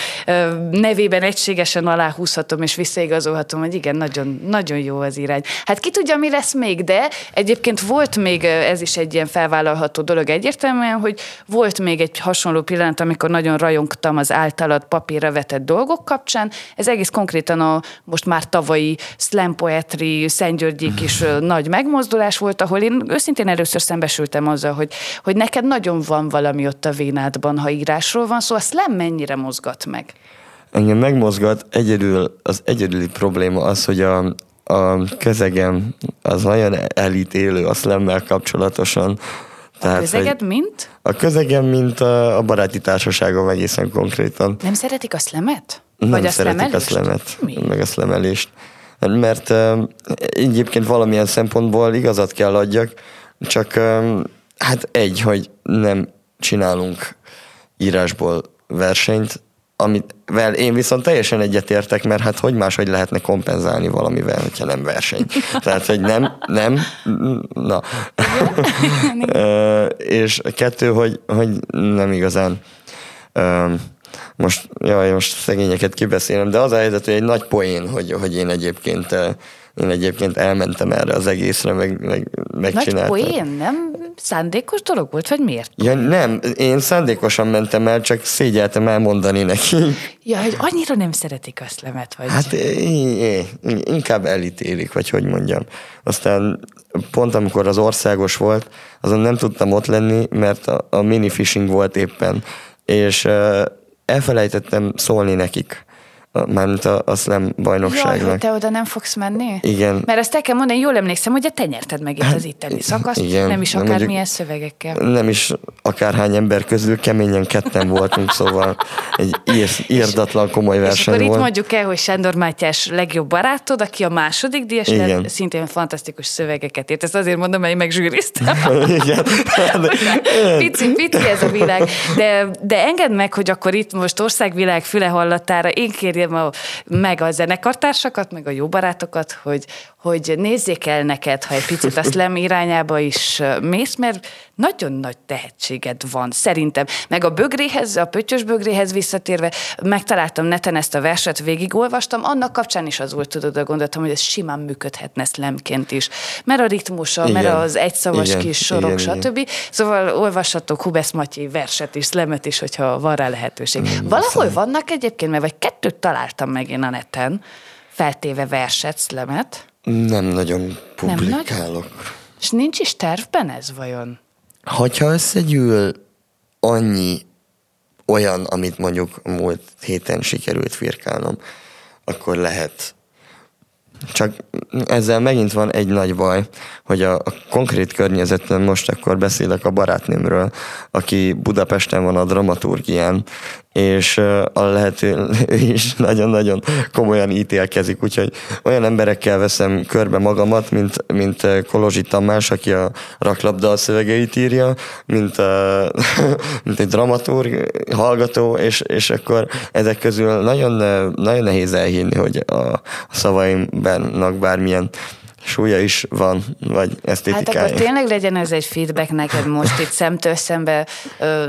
nevében egységesen aláhúzhatom, és visszaigazolhatom, hogy igen, nagyon, nagyon jó az irány. Hát ki tudja, mi lesz még, de egyébként volt még, ez is egy ilyen felvállalható dolog egyértelműen, hogy volt még egy hasonló pillanat, amikor nagyon rajongtam az általad papírra vetett dolgok kapcsán. Ez egész konkrétan a most már tavalyi slam poetry, Szentgyörgyi kis [laughs] nagy megmozdulás volt, ahol én őszintén először szembesültem azzal, hogy, hogy neked nagyon van valami ott a vénádban, ha írásról van szó, a slam mennyire mozgat meg? Engem megmozgat, egyedül, az egyedüli probléma az, hogy a, a közegem az nagyon elítélő a szlemmel kapcsolatosan. Tehát, a közeged mint? A közegem, mint a, a baráti társaságom egészen konkrétan. Nem szeretik a szlemet? Nem Vagy a szeretik a szlemet, Mi? meg a szlemelést. Mert uh, egyébként valamilyen szempontból igazat kell adjak, csak uh, hát egy, hogy nem csinálunk írásból versenyt, amit vel én viszont teljesen egyetértek, mert hát hogy máshogy lehetne kompenzálni valamivel, hogyha nem verseny. [laughs] Tehát, hogy nem, nem, na. [laughs] és kettő, hogy, hogy nem igazán most, jaj, most szegényeket kibeszélem, de az a helyzet, hogy egy nagy poén, hogy, hogy én egyébként én egyébként elmentem erre az egészre, meg, meg megcsináltam. Nagy poén, nem szándékos dolog volt, vagy miért? Ja, nem, én szándékosan mentem el, csak szégyeltem elmondani neki. Ja, hogy annyira nem szeretik a szlemet, vagy? Hát é, inkább elítélik, vagy hogy mondjam. Aztán pont amikor az országos volt, azon nem tudtam ott lenni, mert a, a mini fishing volt éppen, és uh, elfelejtettem szólni nekik mármint a, a slam bajnokságnak. Jaj, hogy te oda nem fogsz menni? Igen. Mert azt el kell mondani, jól emlékszem, hogy te nyerted meg itt hát, az itteni szakaszt, igen, nem is akármilyen milyen szövegekkel. Nem is akárhány ember közül, keményen ketten voltunk, szóval egy ír, írdatlan komoly verseny és akkor volt. itt mondjuk el, hogy Sándor Mátyás legjobb barátod, aki a második díjas, igen. szintén fantasztikus szövegeket írt. Ezt azért mondom, mert én megzsűriztem. [laughs] [laughs] igen. pici, pici ez a világ. De, de engedd meg, hogy akkor itt most országvilág füle hallatára én kérjem kérjem a, meg a zenekartársakat, meg a jó barátokat, hogy, hogy nézzék el neked, ha egy picit a slam irányába is mész, mert nagyon nagy tehetséged van, szerintem. Meg a bögréhez, a pöttyös bögréhez visszatérve, megtaláltam neten ezt a verset, végigolvastam, annak kapcsán is az volt, tudod, gondoltam, hogy ez simán működhetne szlemként is. Mert a ritmusa, igen. mert az egyszavas igen, kis sorok, igen, stb. Igen. Szóval olvashatok Hubesz Matyi verset is, szlemet is, hogyha van rá lehetőség. Mm, Valahol vannak egyébként, mert vagy kettőt találtam meg én a neten, feltéve verset, szlemet. Nem nagyon publikálok. Nem nagy? És nincs is tervben ez vajon? Hogyha összegyűl annyi olyan, amit mondjuk múlt héten sikerült firkálnom, akkor lehet. Csak ezzel megint van egy nagy baj, hogy a, a konkrét környezetben most akkor beszélek a barátnőmről, aki Budapesten van a dramaturgián, és a lehető [laughs] is nagyon-nagyon komolyan ítélkezik, úgyhogy olyan emberekkel veszem körbe magamat, mint, mint Kolozsi Tamás, aki a raklapdal szövegeit írja, mint, a, [laughs] mint egy dramaturg, hallgató, és, és akkor ezek közül nagyon, nagyon nehéz elhinni, hogy a, szavaimnak bármilyen súlya is van, vagy esztétikája. Hát akkor tényleg legyen ez egy feedback neked most itt szemtől szembe,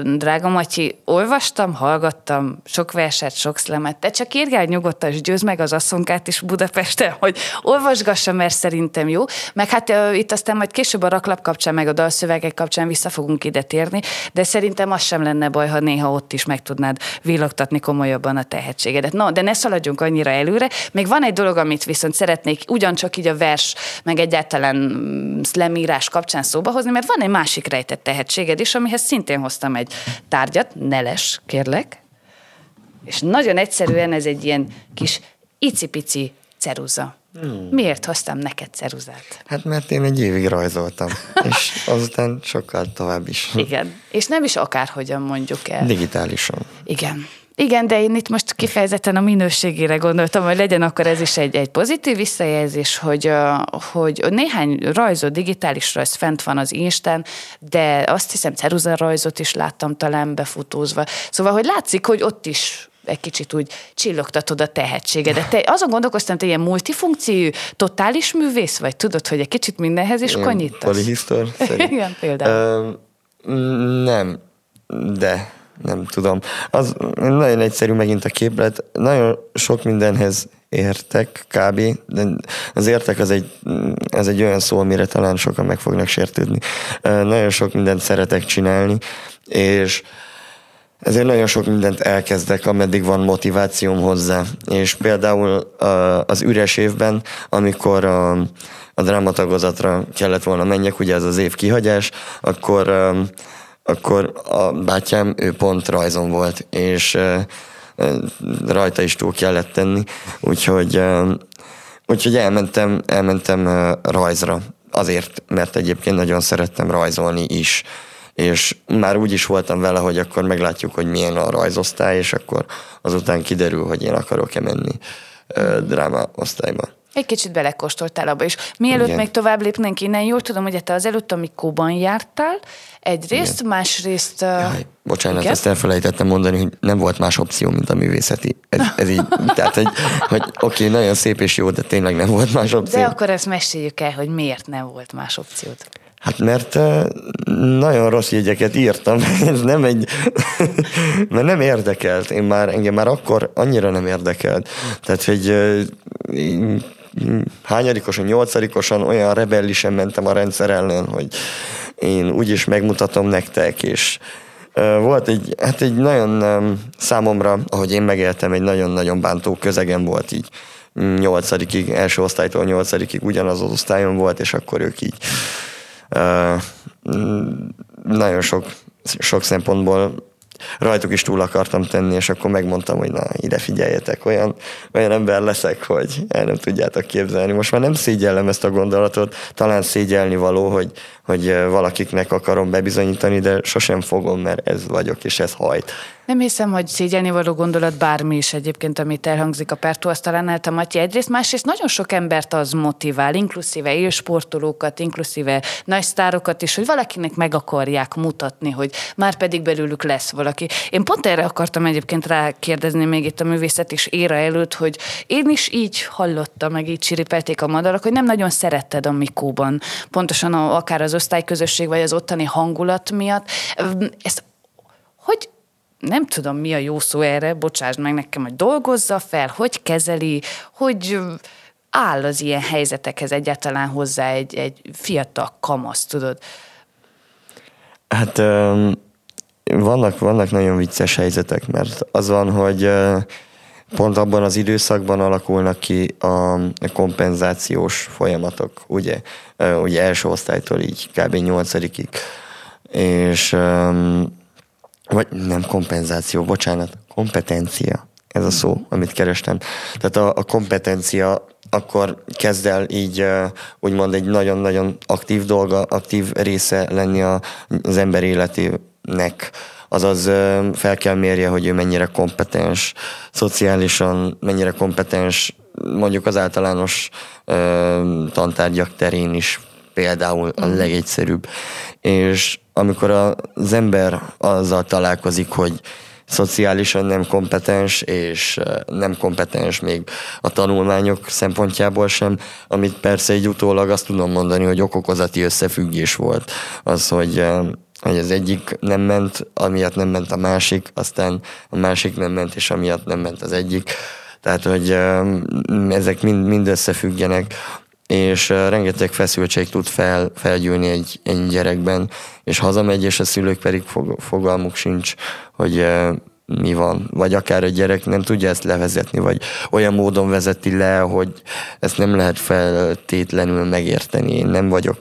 drága Matyi, olvastam, hallgattam sok verset, sok szlemet, te csak írgál nyugodtan, és győz meg az asszonkát is Budapesten, [laughs] hogy olvasgassa, mert szerintem jó. Meg hát itt aztán majd később a raklap kapcsán, meg a dalszövegek kapcsán vissza fogunk ide térni, de szerintem az sem lenne baj, ha néha ott is meg tudnád villogtatni komolyabban a tehetségedet. No, de ne szaladjunk annyira előre. Még van egy dolog, amit viszont szeretnék ugyancsak így a vers meg egyáltalán szlemírás kapcsán szóba hozni, mert van egy másik rejtett tehetséged is, amihez szintén hoztam egy tárgyat, neles, kérlek. És nagyon egyszerűen ez egy ilyen kis icipici ceruza. Hmm. Miért hoztam neked ceruzát? Hát mert én egy évig rajzoltam, [laughs] és azután sokkal tovább is. Igen, és nem is akárhogyan mondjuk el. Digitálisan. Igen. Igen, de én itt most kifejezetten a minőségére gondoltam, hogy legyen akkor ez is egy, egy pozitív visszajelzés, hogy, hogy néhány rajzot, digitális rajz fent van az Instán, de azt hiszem ceruza rajzot is láttam talán befutózva. Szóval, hogy látszik, hogy ott is egy kicsit úgy csillogtatod a tehetségedet. Te azon gondolkoztam, te ilyen multifunkciójú, totális művész vagy? Tudod, hogy egy kicsit mindenhez is konyítasz? Polihisztor? [laughs] Igen, például. Ö, nem, de nem tudom. Az nagyon egyszerű megint a képlet. Nagyon sok mindenhez értek kb. De az értek az egy, az egy olyan szó, amire talán sokan meg fognak sértődni. Nagyon sok mindent szeretek csinálni, és ezért nagyon sok mindent elkezdek, ameddig van motivációm hozzá. És például az üres évben, amikor a, a drámatagozatra kellett volna menjek, ugye ez az év kihagyás, akkor, akkor a bátyám, ő pont rajzon volt, és rajta is túl kellett tenni, úgyhogy, úgyhogy elmentem, elmentem rajzra. Azért, mert egyébként nagyon szerettem rajzolni is és már úgy is voltam vele, hogy akkor meglátjuk, hogy milyen a rajzosztály, és akkor azután kiderül, hogy én akarok-e menni dráma osztályba. Egy kicsit belekóstoltál abba is. Mielőtt Igen. még tovább lépnénk innen, jól tudom, hogy te az előtt, Mikóban jártál, egyrészt, Igen. másrészt... Jaj, bocsánat, Igen? ezt elfelejtettem mondani, hogy nem volt más opció, mint a művészeti. Ez, ez így, [laughs] tehát, hogy, hogy oké, okay, nagyon szép és jó, de tényleg nem volt más opció. De akkor ezt meséljük el, hogy miért nem volt más opciót. Hát mert nagyon rossz jegyeket írtam, [laughs] ez nem egy, [laughs] mert nem érdekelt, én már, engem már akkor annyira nem érdekelt. Tehát, hogy hányadikosan, nyolcadikosan olyan rebellisen mentem a rendszer ellen, hogy én úgyis megmutatom nektek, és volt egy, hát egy nagyon számomra, ahogy én megéltem, egy nagyon-nagyon bántó közegem volt így. Nyolcadikig, első osztálytól nyolcadikig ugyanaz az osztályon volt, és akkor ők így nagyon sok, sok szempontból rajtuk is túl akartam tenni, és akkor megmondtam, hogy na, ide figyeljetek, olyan, olyan ember leszek, hogy el nem tudjátok képzelni. Most már nem szégyellem ezt a gondolatot, talán szégyelni való, hogy, hogy valakiknek akarom bebizonyítani, de sosem fogom, mert ez vagyok, és ez hajt. Nem hiszem, hogy szégyelni való gondolat bármi is egyébként, amit elhangzik a pártóasztalánál a Matyi egyrészt, másrészt nagyon sok embert az motivál, inkluszíve élsportolókat, inkluszíve nagy sztárokat is, hogy valakinek meg akarják mutatni, hogy már pedig belőlük lesz valaki. Én pont erre akartam egyébként rákérdezni még itt a művészet is éra előtt, hogy én is így hallottam, meg így csiripelték a madarak, hogy nem nagyon szeretted a Mikóban, pontosan a, akár az osztályközösség, vagy az ottani hangulat miatt. Ezt hogy nem tudom, mi a jó szó erre, bocsásd meg nekem, hogy dolgozza fel, hogy kezeli, hogy áll az ilyen helyzetekhez egyáltalán hozzá egy, egy fiatal kamasz, tudod? Hát vannak, vannak nagyon vicces helyzetek, mert az van, hogy pont abban az időszakban alakulnak ki a kompenzációs folyamatok, ugye, ugye első osztálytól így kb. nyolcadikig. És vagy nem kompenzáció, bocsánat, kompetencia, ez a szó, amit kerestem. Tehát a, a kompetencia akkor kezd el így úgymond egy nagyon-nagyon aktív dolga, aktív része lenni a, az ember életének. Azaz fel kell mérje, hogy ő mennyire kompetens, szociálisan mennyire kompetens, mondjuk az általános ö, tantárgyak terén is például a mhm. legegyszerűbb. És amikor az ember azzal találkozik, hogy szociálisan nem kompetens, és nem kompetens még a tanulmányok szempontjából sem, amit persze egy utólag azt tudom mondani, hogy okokozati összefüggés volt. Az, hogy hogy az egyik nem ment, amiatt nem ment a másik, aztán a másik nem ment, és amiatt nem ment az egyik. Tehát, hogy ezek mind, mind összefüggenek és rengeteg feszültség tud fel, felgyűlni egy, egy gyerekben, és hazamegy, és a szülők pedig fog, fogalmuk sincs, hogy mi van. Vagy akár a gyerek nem tudja ezt levezetni, vagy olyan módon vezeti le, hogy ezt nem lehet feltétlenül megérteni. Én nem vagyok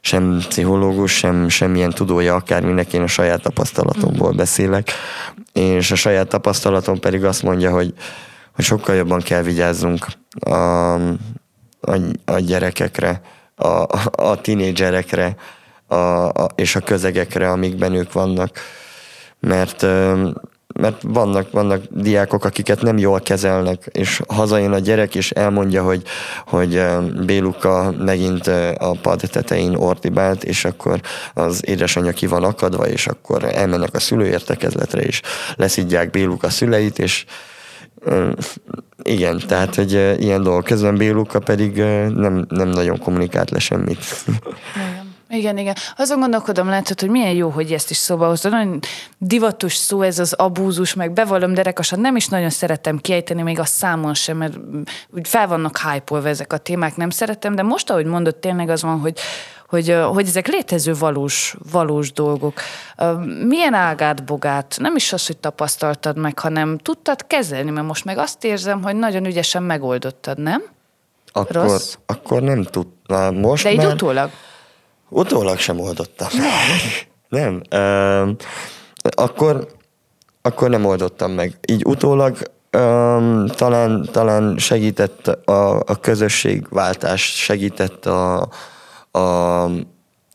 sem pszichológus, sem semmilyen tudója akárminek, én a saját tapasztalatomból beszélek, és a saját tapasztalatom pedig azt mondja, hogy, hogy sokkal jobban kell vigyázzunk a, a, a gyerekekre, a, a tinédzserekre a, a, és a közegekre, amikben ők vannak. Mert mert vannak, vannak diákok, akiket nem jól kezelnek, és hazajön a gyerek, és elmondja, hogy, hogy Béluka megint a pad tetején ordibált, és akkor az édesanyja ki van akadva, és akkor elmennek a szülőértekezletre, és leszidják Béluka szüleit, és igen, tehát, hogy ilyen dolgok. Közben Béluka pedig nem, nem nagyon kommunikált le semmit. Igen. Igen, igen. Azon gondolkodom, látod, hogy milyen jó, hogy ezt is szóba hozod. Nagyon divatos szó ez az abúzus, meg bevallom derekasan, nem is nagyon szeretem kiejteni, még a számon sem, mert úgy fel vannak hype ezek a témák, nem szeretem, de most, ahogy mondod, tényleg az van, hogy, hogy, hogy ezek létező valós, valós dolgok. Milyen ágát, bogát, nem is az, hogy tapasztaltad meg, hanem tudtad kezelni, mert most meg azt érzem, hogy nagyon ügyesen megoldottad, nem? Akkor, Rossz? akkor nem tudtam. Most De így már... utólag? Utólag sem oldottam. nem. Um, akkor, akkor nem oldottam meg. Így utólag um, talán, talán segített a, a közösségváltás, segített a, a,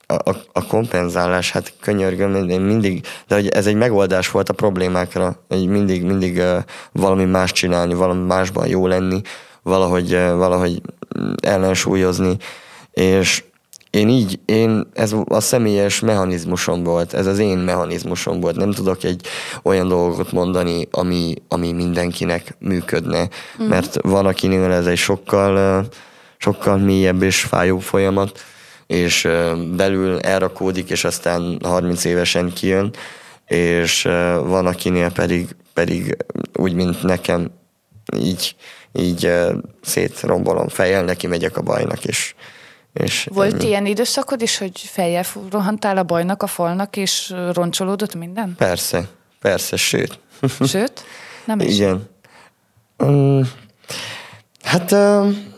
a, a kompenzálás, hát könyörgöm, én mindig, de hogy ez egy megoldás volt a problémákra, hogy mindig, mindig uh, valami más csinálni, valami másban jó lenni, valahogy, uh, valahogy ellensúlyozni, és én így, én, ez a személyes mechanizmusom volt, ez az én mechanizmusom volt. Nem tudok egy olyan dolgot mondani, ami, ami mindenkinek működne, mm. mert van, akinél ez egy sokkal, sokkal mélyebb és fájóbb folyamat, és belül elrakódik, és aztán 30 évesen kijön, és van, akinél pedig, pedig úgy, mint nekem, így, így szétrombolom fejjel, neki megyek a bajnak, és és Volt ennyi. ilyen időszakod is, hogy fejjel rohantál a bajnak, a falnak, és roncsolódott minden? Persze, persze, sőt. [laughs] Sőt? Nem is? Igen. Um, hát um,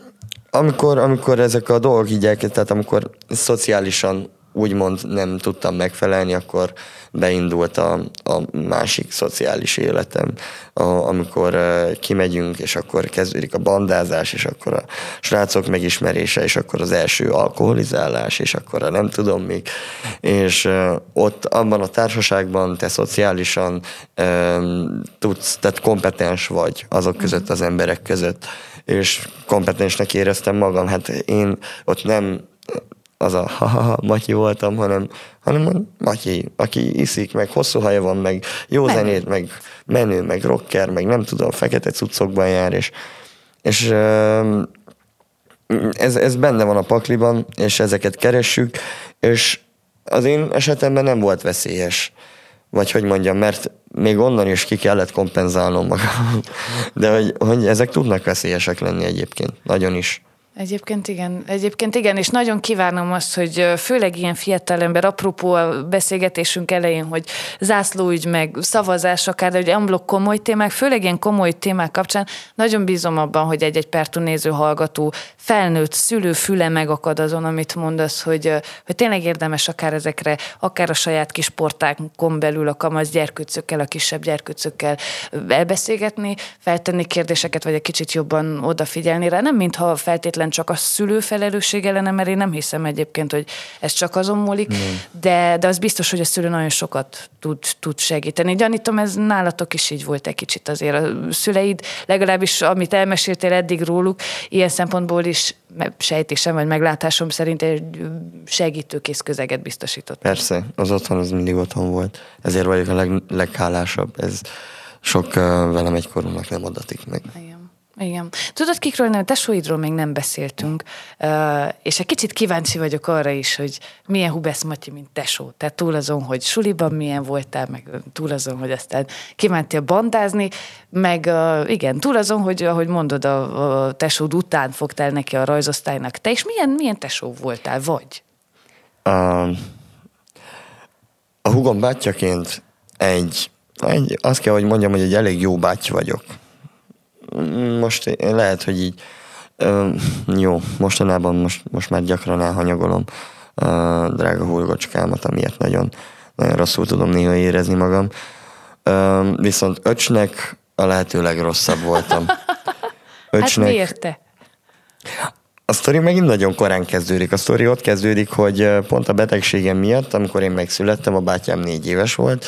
amikor, amikor ezek a dolgok így elkezd, tehát amikor szociálisan úgymond nem tudtam megfelelni, akkor beindult a, a másik szociális életem, a, amikor uh, kimegyünk, és akkor kezdődik a bandázás, és akkor a srácok megismerése, és akkor az első alkoholizálás, és akkor a nem tudom még, és uh, ott abban a társaságban te szociálisan um, tudsz, tehát kompetens vagy azok között, az emberek között, és kompetensnek éreztem magam. Hát én ott nem az a ha-ha-ha Matyi voltam, hanem, hanem a Matyi, aki iszik, meg hosszú haja van, meg jó menő. zenét, meg menő, meg rocker, meg nem tudom, fekete cuccokban jár, és, és ez, ez benne van a pakliban, és ezeket keressük, és az én esetemben nem volt veszélyes. Vagy hogy mondjam, mert még onnan is ki kellett kompenzálnom magam. [laughs] De hogy, hogy ezek tudnak veszélyesek lenni egyébként, nagyon is. Egyébként igen, egyébként igen, és nagyon kívánom azt, hogy főleg ilyen fiatal ember, apropó a beszélgetésünk elején, hogy zászlóügy, meg szavazás akár, de hogy emblok komoly témák, főleg ilyen komoly témák kapcsán nagyon bízom abban, hogy egy-egy pertú néző hallgató, felnőtt szülő füle megakad azon, amit mondasz, hogy, hogy tényleg érdemes akár ezekre, akár a saját kis portákon belül a kamasz gyerkőcökkel, a kisebb gyerkőcökkel elbeszélgetni, feltenni kérdéseket, vagy egy kicsit jobban odafigyelni rá, nem mintha feltétlenül feltétlen csak a szülő felelőssége lenne, mert én nem hiszem egyébként, hogy ez csak azon múlik, de, de az biztos, hogy a szülő nagyon sokat tud, tud segíteni. Gyanítom, ez nálatok is így volt egy kicsit azért. A szüleid, legalábbis amit elmeséltél eddig róluk, ilyen szempontból is sejtésem vagy meglátásom szerint egy segítőkész közeget biztosított. Persze, az otthon az mindig otthon volt. Ezért vagyok a leg, leghálásabb. Ez sok uh, velem egykorúnak nem adatik meg. Igen. Igen. Tudod, kikről nem, tesóidról még nem beszéltünk, és egy kicsit kíváncsi vagyok arra is, hogy milyen Hubesz Matyi, mint tesó. Tehát túl azon, hogy suliban milyen voltál, meg túl azon, hogy aztán kívántél bandázni, meg igen, túl azon, hogy ahogy mondod, a, a tesód után fogtál neki a rajzosztálynak. Te is milyen, milyen tesó voltál, vagy? A, a hugom bátyjaként egy, egy, azt kell, hogy mondjam, hogy egy elég jó báty vagyok most én lehet, hogy így ö, jó, mostanában most, most már gyakran elhanyagolom a drága hurgocskámat, amiért nagyon, nagyon rosszul tudom néha érezni magam. Ö, viszont öcsnek a lehető legrosszabb voltam. [laughs] Öcsnek, hát miért te? A sztori megint nagyon korán kezdődik. A sztori ott kezdődik, hogy pont a betegségem miatt, amikor én megszülettem, a bátyám négy éves volt,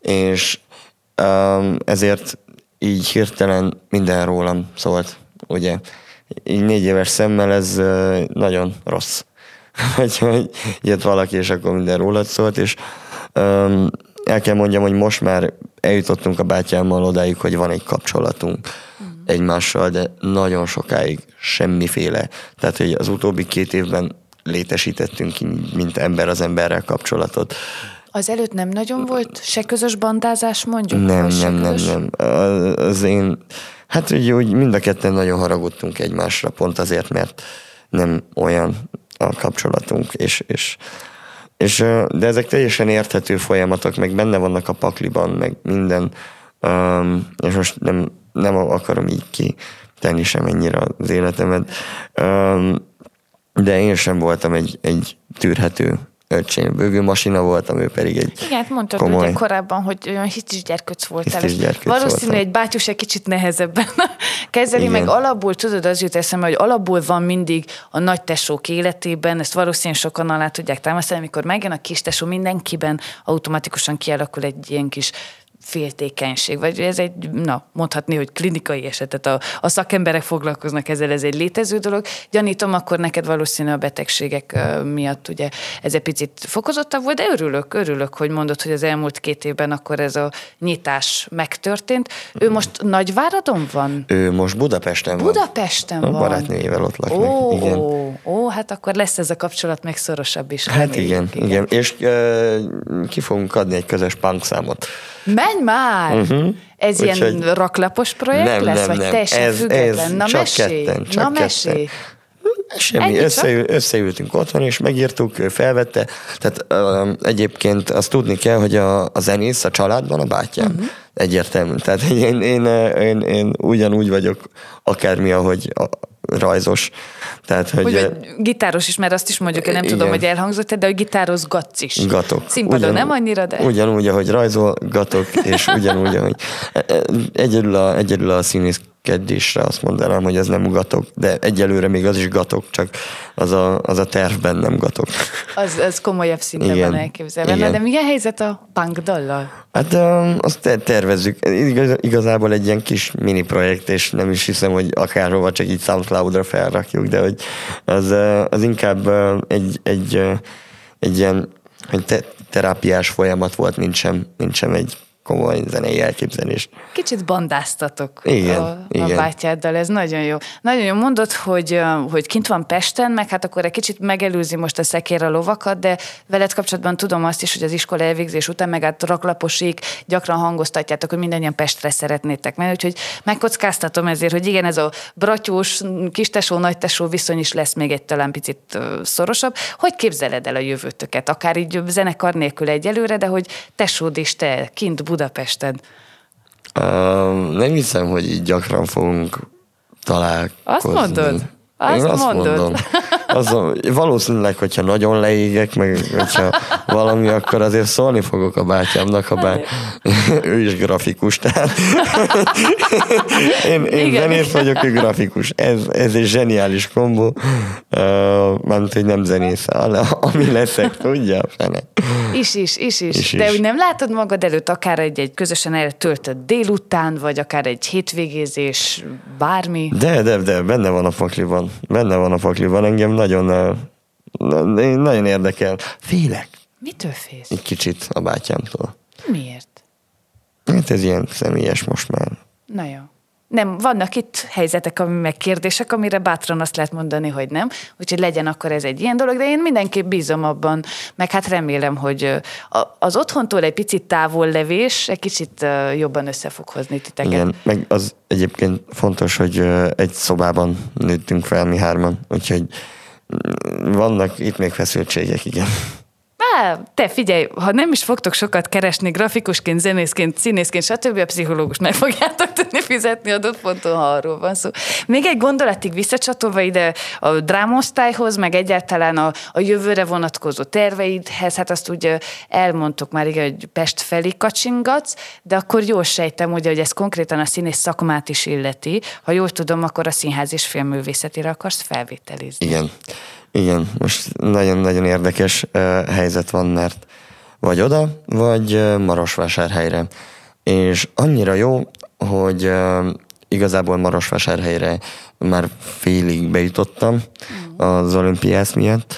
és ezért így hirtelen minden rólam szólt, ugye. Így négy éves szemmel ez nagyon rossz. [laughs] hogy, hogy jött valaki, és akkor minden rólad szólt, és um, el kell mondjam, hogy most már eljutottunk a bátyámmal odáig, hogy van egy kapcsolatunk mm. egymással, de nagyon sokáig semmiféle. Tehát, hogy az utóbbi két évben létesítettünk, mint ember az emberrel kapcsolatot. Az előtt nem nagyon volt se közös bandázás, mondjuk? Nem, nem, nem, nem. Az én, hát ugye úgy mind a ketten nagyon haragudtunk egymásra, pont azért, mert nem olyan a kapcsolatunk, és, és, és de ezek teljesen érthető folyamatok, meg benne vannak a pakliban, meg minden, és most nem, nem akarom így ki tenni sem ennyire az életemet, de én sem voltam egy, egy tűrhető öcsém. Bőgő masina voltam, ő pedig egy Igen, hát mondtad komoly... ugye korábban, hogy olyan hitis gyerkőc voltál. Hitis gyerkőc valószínű, voltam. egy bátyus egy kicsit nehezebben [laughs] kezeli, Igen. meg alapból, tudod, az jut eszembe, hogy alapból van mindig a nagy tesók életében, ezt valószínűleg sokan alá tudják támasztani, amikor megjön a kis tesó, mindenkiben automatikusan kialakul egy ilyen kis féltékenység, vagy ez egy, na, mondhatni, hogy klinikai esetet, a, a szakemberek foglalkoznak ezzel, ez egy létező dolog. Gyanítom, akkor neked valószínű a betegségek miatt ugye ez egy picit fokozottabb volt, de örülök, örülök, hogy mondod, hogy az elmúlt két évben akkor ez a nyitás megtörtént. Ő most Nagyváradon van? Ő most Budapesten van. Budapesten A van. barátnőjével ott laknak. Ó, igen. ó, ó, hát akkor lesz ez a kapcsolat még szorosabb is. Hát reméljük. igen, igen. És uh, ki fogunk adni egy közös punk számot. Menj már! Uh-huh. Ez Úgyhogy- ilyen raklapos projekt Nem, lesz, nem, vagy nem. teljesen Ez- független? ez Na csak mesélj! ketten, csak Na ketten. mesélj! Semmi, Ennyi csak? összeül, összeültünk otthon, és megírtuk, ő felvette. Tehát um, egyébként azt tudni kell, hogy a, a zenész a családban a bátyám. Uh-huh. Egyértelmű. Tehát én, én, én, én ugyanúgy vagyok, akármi, ahogy a, rajzos. Tehát, hogy, Hogy vagy gitáros is, mert azt is mondjuk, én nem Igen. tudom, hogy elhangzott de hogy gitározgatsz is. gatok. Színpadon nem annyira, de... Ugyanúgy, ahogy rajzolgatok, és [laughs] ugyanúgy, ahogy e- e- egyedül a, egyedül a színészkedésre azt mondanám, hogy ez nem gatok, de egyelőre még az is gatok, csak az a, az a tervben nem gatok. Az, az komolyabb szinten Igen. van elképzelve. Na, Igen. de milyen helyzet a punk dallal? Hát um, azt te- tervezzük. Igaz, igazából egy ilyen kis mini projekt, és nem is hiszem, hogy akárhova csak így Soundcloud-ra felrakjuk, de hogy az, uh, az inkább uh, egy, egy, uh, egy ilyen hogy te- terápiás folyamat volt, mint sem, mint sem egy komoly zenei elképzelés. Kicsit bandáztatok Igen, a, a igen. bátyáddal, ez nagyon jó. Nagyon jó mondod, hogy, hogy kint van Pesten, meg hát akkor egy kicsit megelőzi most a szekér a lovakat, de veled kapcsolatban tudom azt is, hogy az iskola elvégzés után meg át raklaposig gyakran hangoztatjátok, hogy mindannyian Pestre szeretnétek menni, úgyhogy megkockáztatom ezért, hogy igen, ez a bratyós, kistesó, nagytesó viszony is lesz még egy talán picit szorosabb. Hogy képzeled el a jövőtöket? Akár így zenekar nélkül egyelőre, de hogy tesód is te kint Budapesten. Um, nem hiszem, hogy így gyakran fogunk találkozni. Azt mondod? Azt Én azt mondod? mondom. [laughs] Mondom. Valószínűleg, hogyha nagyon leégek, meg hogyha valami, akkor azért szólni fogok a bátyámnak, ha bár ő is grafikus. Tehát én, én Igen. zenész vagyok, ő grafikus. Ez, ez egy zseniális kombó. Mármint, hogy nem zenész, ami leszek, tudja? Fene. Is, is, is, is. Is, De is. úgy nem látod magad előtt akár egy, egy közösen eltöltött délután, vagy akár egy hétvégézés, bármi? De, de, de, benne van a pakliban. Benne van a pakliban. Engem nagyon, na- nagyon érdekel. Félek Mitől félsz? egy kicsit a bátyámtól. Miért? Hát ez ilyen személyes most már. Na jó. Nem, vannak itt helyzetek, meg kérdések, amire bátran azt lehet mondani, hogy nem. Úgyhogy legyen akkor ez egy ilyen dolog, de én mindenképp bízom abban, meg hát remélem, hogy az otthontól egy picit távol levés egy kicsit jobban össze fog hozni titeket. Igen, meg az egyébként fontos, hogy egy szobában nőttünk fel mi hárman, úgyhogy vannak itt még feszültségek, igen. Á, te figyelj, ha nem is fogtok sokat keresni grafikusként, zenészként, színészként, stb. a pszichológus meg fogjátok tudni fizetni adott ponton, ha arról van szó. Még egy gondolatig visszacsatolva ide a drámosztályhoz, meg egyáltalán a, a jövőre vonatkozó terveidhez, hát azt ugye elmondtuk már, igen, hogy Pest felé kacsingatsz, de akkor jól sejtem, ugye, hogy ez konkrétan a színész szakmát is illeti. Ha jól tudom, akkor a színház és filmművészetére akarsz felvételizni. Igen. Igen, most nagyon-nagyon érdekes helyzet van, mert vagy oda, vagy Marosvásárhelyre. és annyira jó, hogy igazából Marosvásárhelyre már félig bejutottam mm. az olimpiász miatt,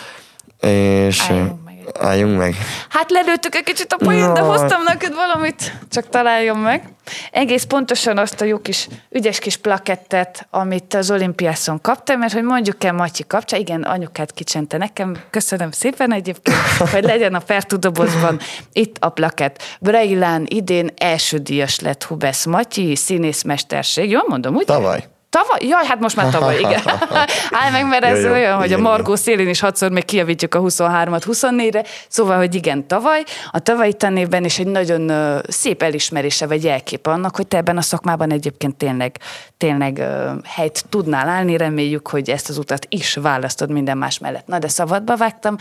és egy- álljunk meg. Hát lelőttük egy kicsit a poént, de Jaj. hoztam neked valamit, csak találjon meg. Egész pontosan azt a jó kis, ügyes kis plakettet, amit az olimpiászon kaptam, mert hogy mondjuk el Matyi kapcsa, igen, anyukát kicsente nekem, köszönöm szépen egyébként, [laughs] hogy legyen a fertudobozban itt a plakett. Breilán idén első díjas lett Hubesz Matyi, színészmesterség, jól mondom, ugye? Tavaly. Tavaly? Jaj, hát most már tavaly, igen. [laughs] Állj meg, mert ez jó, olyan, hogy a igen, Margó szélén is hatszor még kijavítjuk a 23-at 24-re, szóval, hogy igen, tavaly. A tavalyi tanévben is egy nagyon szép elismerése vagy jelkép annak, hogy te ebben a szakmában egyébként tényleg, tényleg helyt tudnál állni, reméljük, hogy ezt az utat is választod minden más mellett. Na, de szabadba vágtam.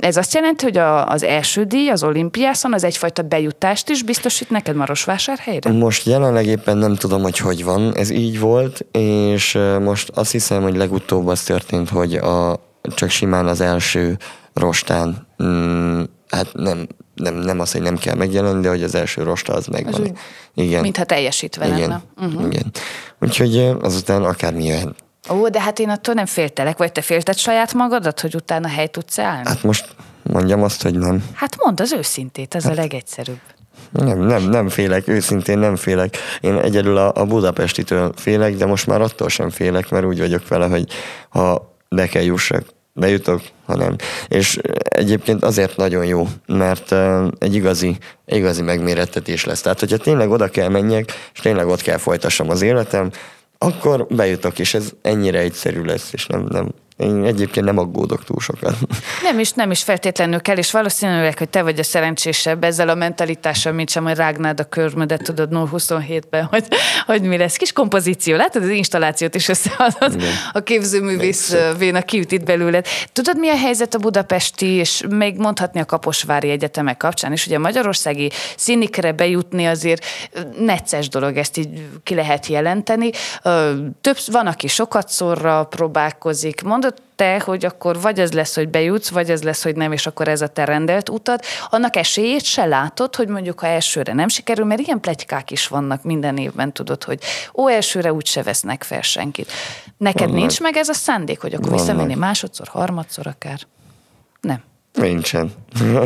Ez azt jelenti, hogy a, az első díj, az olimpiászon, az egyfajta bejutást is biztosít neked Marosvásárhelyre? Most jelenleg éppen nem tudom, hogy hogy van, ez így volt, és most azt hiszem, hogy legutóbb az történt, hogy a, csak simán az első rostán, mm, hát nem, nem, nem az, hogy nem kell megjelenni, de hogy az első rosta az megvan. úgy, igen. Mintha teljesítve igen. lenne. Uh-huh. igen. Úgyhogy azután akármi jöhet. Ó, de hát én attól nem féltelek, vagy te félted saját magadat, hogy utána hely tudsz állni? Hát most mondjam azt, hogy nem. Hát mondd az őszintét, ez a legegyszerűbb. Nem, nem, nem félek, őszintén nem félek. Én egyedül a, a Budapestitől félek, de most már attól sem félek, mert úgy vagyok vele, hogy ha be kell jussak, bejutok, ha nem. És egyébként azért nagyon jó, mert egy igazi, igazi megmérettetés lesz. Tehát, hogyha tényleg oda kell menjek, és tényleg ott kell folytassam az életem, akkor bejutok, és ez ennyire egyszerű lesz, és nem, nem, én egyébként nem aggódok túl sokat. Nem is, nem is feltétlenül kell, és valószínűleg, hogy te vagy a szerencsésebb ezzel a mentalitással, mint sem, hogy rágnád a körmödet, tudod, 0-27-ben, hogy, hogy mi lesz. Kis kompozíció, látod, az installációt is összeadod, Igen. a képzőművész. Véna kiüt itt belőled. Tudod, mi a helyzet a budapesti, és még mondhatni a Kaposvári Egyetemek kapcsán is, ugye a magyarországi színikre bejutni azért necces dolog, ezt így ki lehet jelenteni. Több, van, aki sokat szorra próbálkozik. Mondod te, hogy akkor vagy ez lesz, hogy bejutsz, vagy ez lesz, hogy nem, és akkor ez a te rendelt utad. Annak esélyét se látod, hogy mondjuk ha elsőre nem sikerül, mert ilyen pletykák is vannak minden évben, tudod, hogy ó, elsőre úgy se vesznek fel senkit. Neked Vannak. nincs meg ez a szándék, hogy akkor visszamenni másodszor, harmadszor akár? Nem. Nincsen.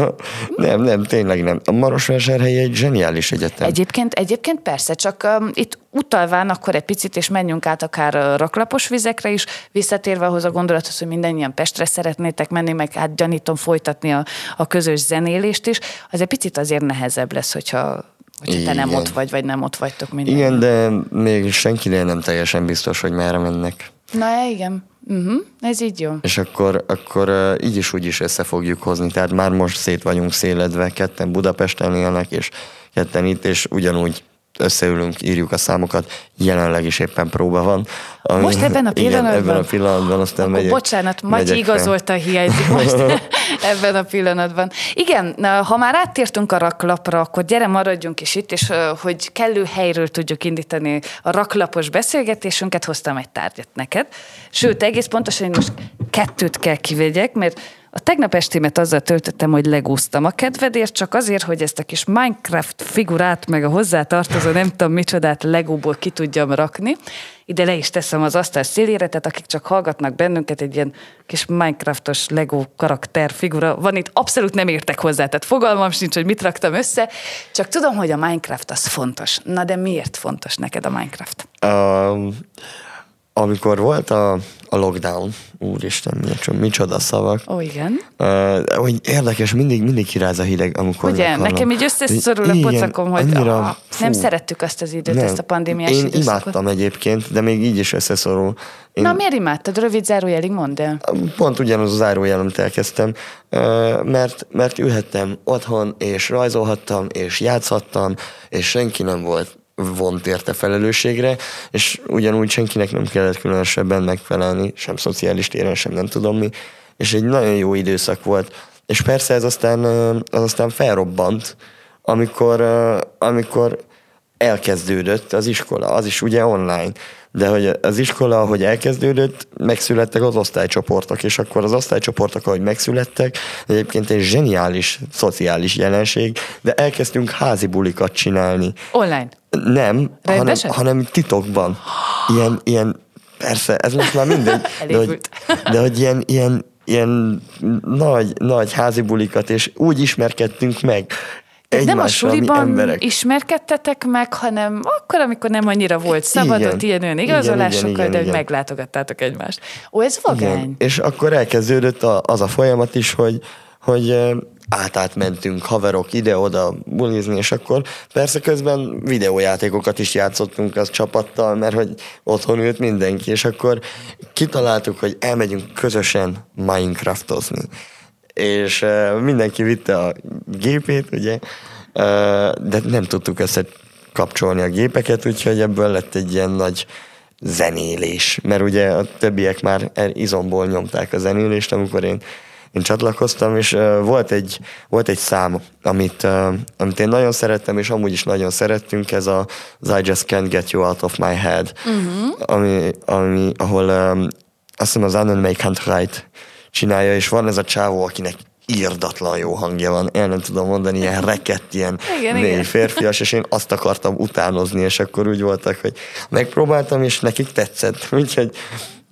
[laughs] nem, nem, tényleg nem. A Marosvásárhely egy zseniális egyetem. Egyébként, egyébként persze, csak um, itt utalván akkor egy picit, és menjünk át akár uh, raklapos vizekre is, visszatérve ahhoz a gondolathoz, hogy mindannyian Pestre szeretnétek menni, meg hát gyanítom folytatni a, a közös zenélést is, az egy picit azért nehezebb lesz, hogyha, hogyha te nem ott vagy, vagy nem ott vagytok minden. Igen, de még senkinél nem teljesen biztos, hogy merre mennek. Na igen, uh-huh. ez így jó. És akkor, akkor így is úgy is össze fogjuk hozni. Tehát már most szét vagyunk széledve, ketten Budapesten élnek, és ketten itt, és ugyanúgy összeülünk, írjuk a számokat. Jelenleg is éppen próba van. Ami, Most ebben a pillanatban? [laughs] Igen, ebben a pillanatban, aztán Akkor megyek, bocsánat, Matyi igazolta, hiányzik most [laughs] [laughs] ebben a pillanatban. Igen, ha már áttértünk a raklapra, akkor gyere, maradjunk is itt, és hogy kellő helyről tudjuk indítani a raklapos beszélgetésünket, hoztam egy tárgyat neked. Sőt, egész pontosan én most kettőt kell kivegyek, mert a tegnap estémet azzal töltöttem, hogy legóztam a kedvedért, csak azért, hogy ezt a kis Minecraft figurát, meg a hozzátartozó nem tudom micsodát legóból ki tudjam rakni. Ide le is teszem az asztal szélére, tehát akik csak hallgatnak bennünket, egy ilyen kis Minecraftos Lego karakter figura van itt, abszolút nem értek hozzá, tehát fogalmam sincs, hogy mit raktam össze, csak tudom, hogy a Minecraft az fontos. Na de miért fontos neked a Minecraft? Um, amikor volt a, a lockdown, úristen, micsoda, szavak, Ó, igen. Uh, hogy érdekes, mindig, mindig kiráz a hideg, amikor Ugye, meghallom. nekem így összeszorul a pocakom, hogy annyira, ah, nem fú, szerettük azt az időt, nem. ezt a pandémiás Én időszakot. imádtam egyébként, de még így is összeszorul. Én Na, miért imádtad? Rövid zárójelig mondd el. pont ugyanaz az zárójelent elkezdtem, ö, mert, mert ülhettem otthon, és rajzolhattam, és játszhattam, és senki nem volt vont érte felelősségre, és ugyanúgy senkinek nem kellett különösebben megfelelni, sem szociális téren, sem nem tudom mi, és egy nagyon jó időszak volt. És persze ez aztán, az aztán felrobbant, amikor, amikor elkezdődött az iskola, az is ugye online. De hogy az iskola, ahogy elkezdődött, megszülettek az osztálycsoportok, és akkor az osztálycsoportok, ahogy megszülettek, egyébként egy zseniális szociális jelenség, de elkezdtünk házi bulikat csinálni. Online. Nem, hanem, hanem titokban. Ilyen, ilyen, persze, ez most már mindegy, [laughs] de hogy, de hogy ilyen, ilyen, ilyen nagy, nagy házi bulikat, és úgy ismerkedtünk meg Nem a suliban ismerkedtetek meg, hanem akkor, amikor nem annyira volt szabad, Igen. ott ilyen olyan igazolásokkal, igen, igen, de hogy igen. meglátogattátok egymást. Ó, ez vagány. Igen. És akkor elkezdődött a, az a folyamat is, hogy, hogy ö, át mentünk haverok ide-oda bulizni, és akkor persze közben videójátékokat is játszottunk az csapattal, mert hogy otthon ült mindenki, és akkor kitaláltuk, hogy elmegyünk közösen Minecraftozni. És mindenki vitte a gépét, ugye, de nem tudtuk összekapcsolni a gépeket, úgyhogy ebből lett egy ilyen nagy zenélés, mert ugye a többiek már izomból nyomták a zenélést, amikor én, én csatlakoztam, és uh, volt, egy, volt egy szám, amit, uh, amit én nagyon szerettem, és amúgy is nagyon szerettünk, ez a, az I Just Can't Get You Out of My Head, uh-huh. ami, ami, ahol um, azt hiszem az Annen Make Hunt Right csinálja, és van ez a csávó, akinek írdatlan jó hangja van, el nem tudom mondani, ilyen rekett, ilyen Igen, mély igen. férfias, és én azt akartam utánozni, és akkor úgy voltak, hogy megpróbáltam, és nekik tetszett. [laughs] Úgyhogy,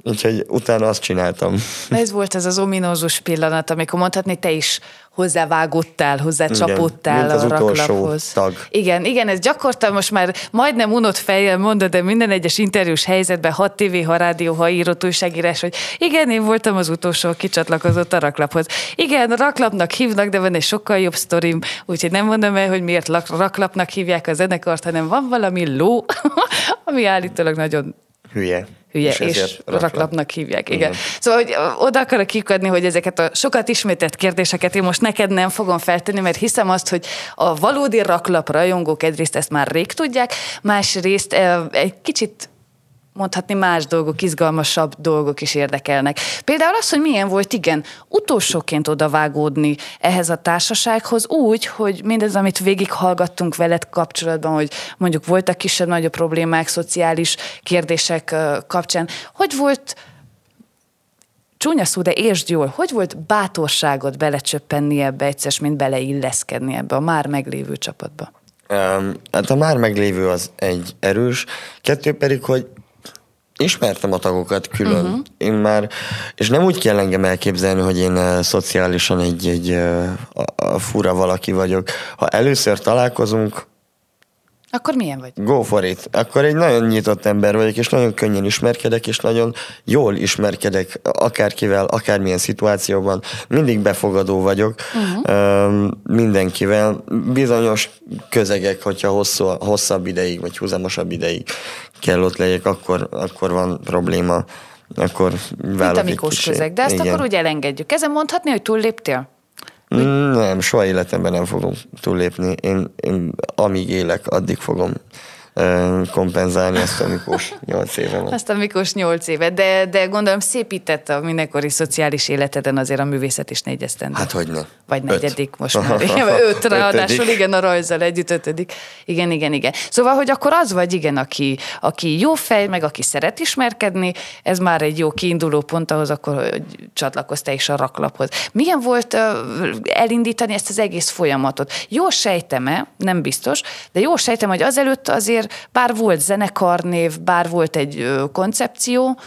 úgyhogy utána azt csináltam. Ez volt ez az ominózus pillanat, amikor mondhatni, te is hozzávágottál, hozzácsapódtál mint az a raklaphoz. tag. Igen, igen, ez gyakorta most már majdnem unott fejjel mondod, de minden egyes interjús helyzetben, ha tévé, ha rádió, ha írott újságírás, hogy igen, én voltam az utolsó, aki csatlakozott a raklaphoz. Igen, raklapnak hívnak, de van egy sokkal jobb sztorim, úgyhogy nem mondom el, hogy miért raklapnak hívják a zenekart, hanem van valami ló, [laughs] ami állítólag nagyon Hülye. Hülye, és, és raklapnak hívják. Igen. Igen. Szóval, hogy oda akarok kikadni, hogy ezeket a sokat ismételt kérdéseket én most neked nem fogom feltenni, mert hiszem azt, hogy a valódi raklap rajongók egyrészt ezt már rég tudják, másrészt egy kicsit mondhatni más dolgok, izgalmasabb dolgok is érdekelnek. Például az, hogy milyen volt, igen, utolsóként odavágódni ehhez a társasághoz úgy, hogy mindez, amit végighallgattunk veled kapcsolatban, hogy mondjuk voltak kisebb-nagyobb problémák, szociális kérdések kapcsán, hogy volt csúnya szó, de értsd jól, hogy volt bátorságod belecsöppenni ebbe egyszer, mint beleilleszkedni ebbe a már meglévő csapatba? Um, hát a már meglévő az egy erős, kettő pedig, hogy ismertem a tagokat külön. Uh-huh. Én már, és nem úgy kell engem elképzelni, hogy én uh, szociálisan egy, egy uh, a, a fura valaki vagyok. Ha először találkozunk, Akkor milyen vagy? go for it. Akkor egy nagyon nyitott ember vagyok, és nagyon könnyen ismerkedek, és nagyon jól ismerkedek akárkivel, akármilyen szituációban. Mindig befogadó vagyok uh-huh. mindenkivel. Bizonyos közegek, hogyha hosszú, hosszabb ideig, vagy húzamosabb ideig kell ott legyek, akkor, akkor van probléma. Akkor Mint a Mikós közeg, de ezt Igen. akkor úgy elengedjük. Ezen mondhatni, hogy túlléptél? Mm, Nem, soha életemben nem fogom túllépni. Én, én amíg élek, addig fogom kompenzálni ezt a Mikós nyolc évemet. Azt a Mikós nyolc éve, de, de gondolom szépített a mindenkori szociális életeden azért a művészet is négy esztendő. Hát hogy ne. Vagy Öt. negyedik most már. [laughs] Öt ráadásul, igen, a rajzzal együtt ötödik. Igen, igen, igen. Szóval, hogy akkor az vagy, igen, aki, aki jó fej, meg aki szeret ismerkedni, ez már egy jó kiinduló pont ahhoz, akkor hogy csatlakoztál is a raklaphoz. Milyen volt elindítani ezt az egész folyamatot? Jó sejtem-e, nem biztos, de jó sejtem, hogy azelőtt azért bár volt zenekarnév, bár volt egy ö, koncepció,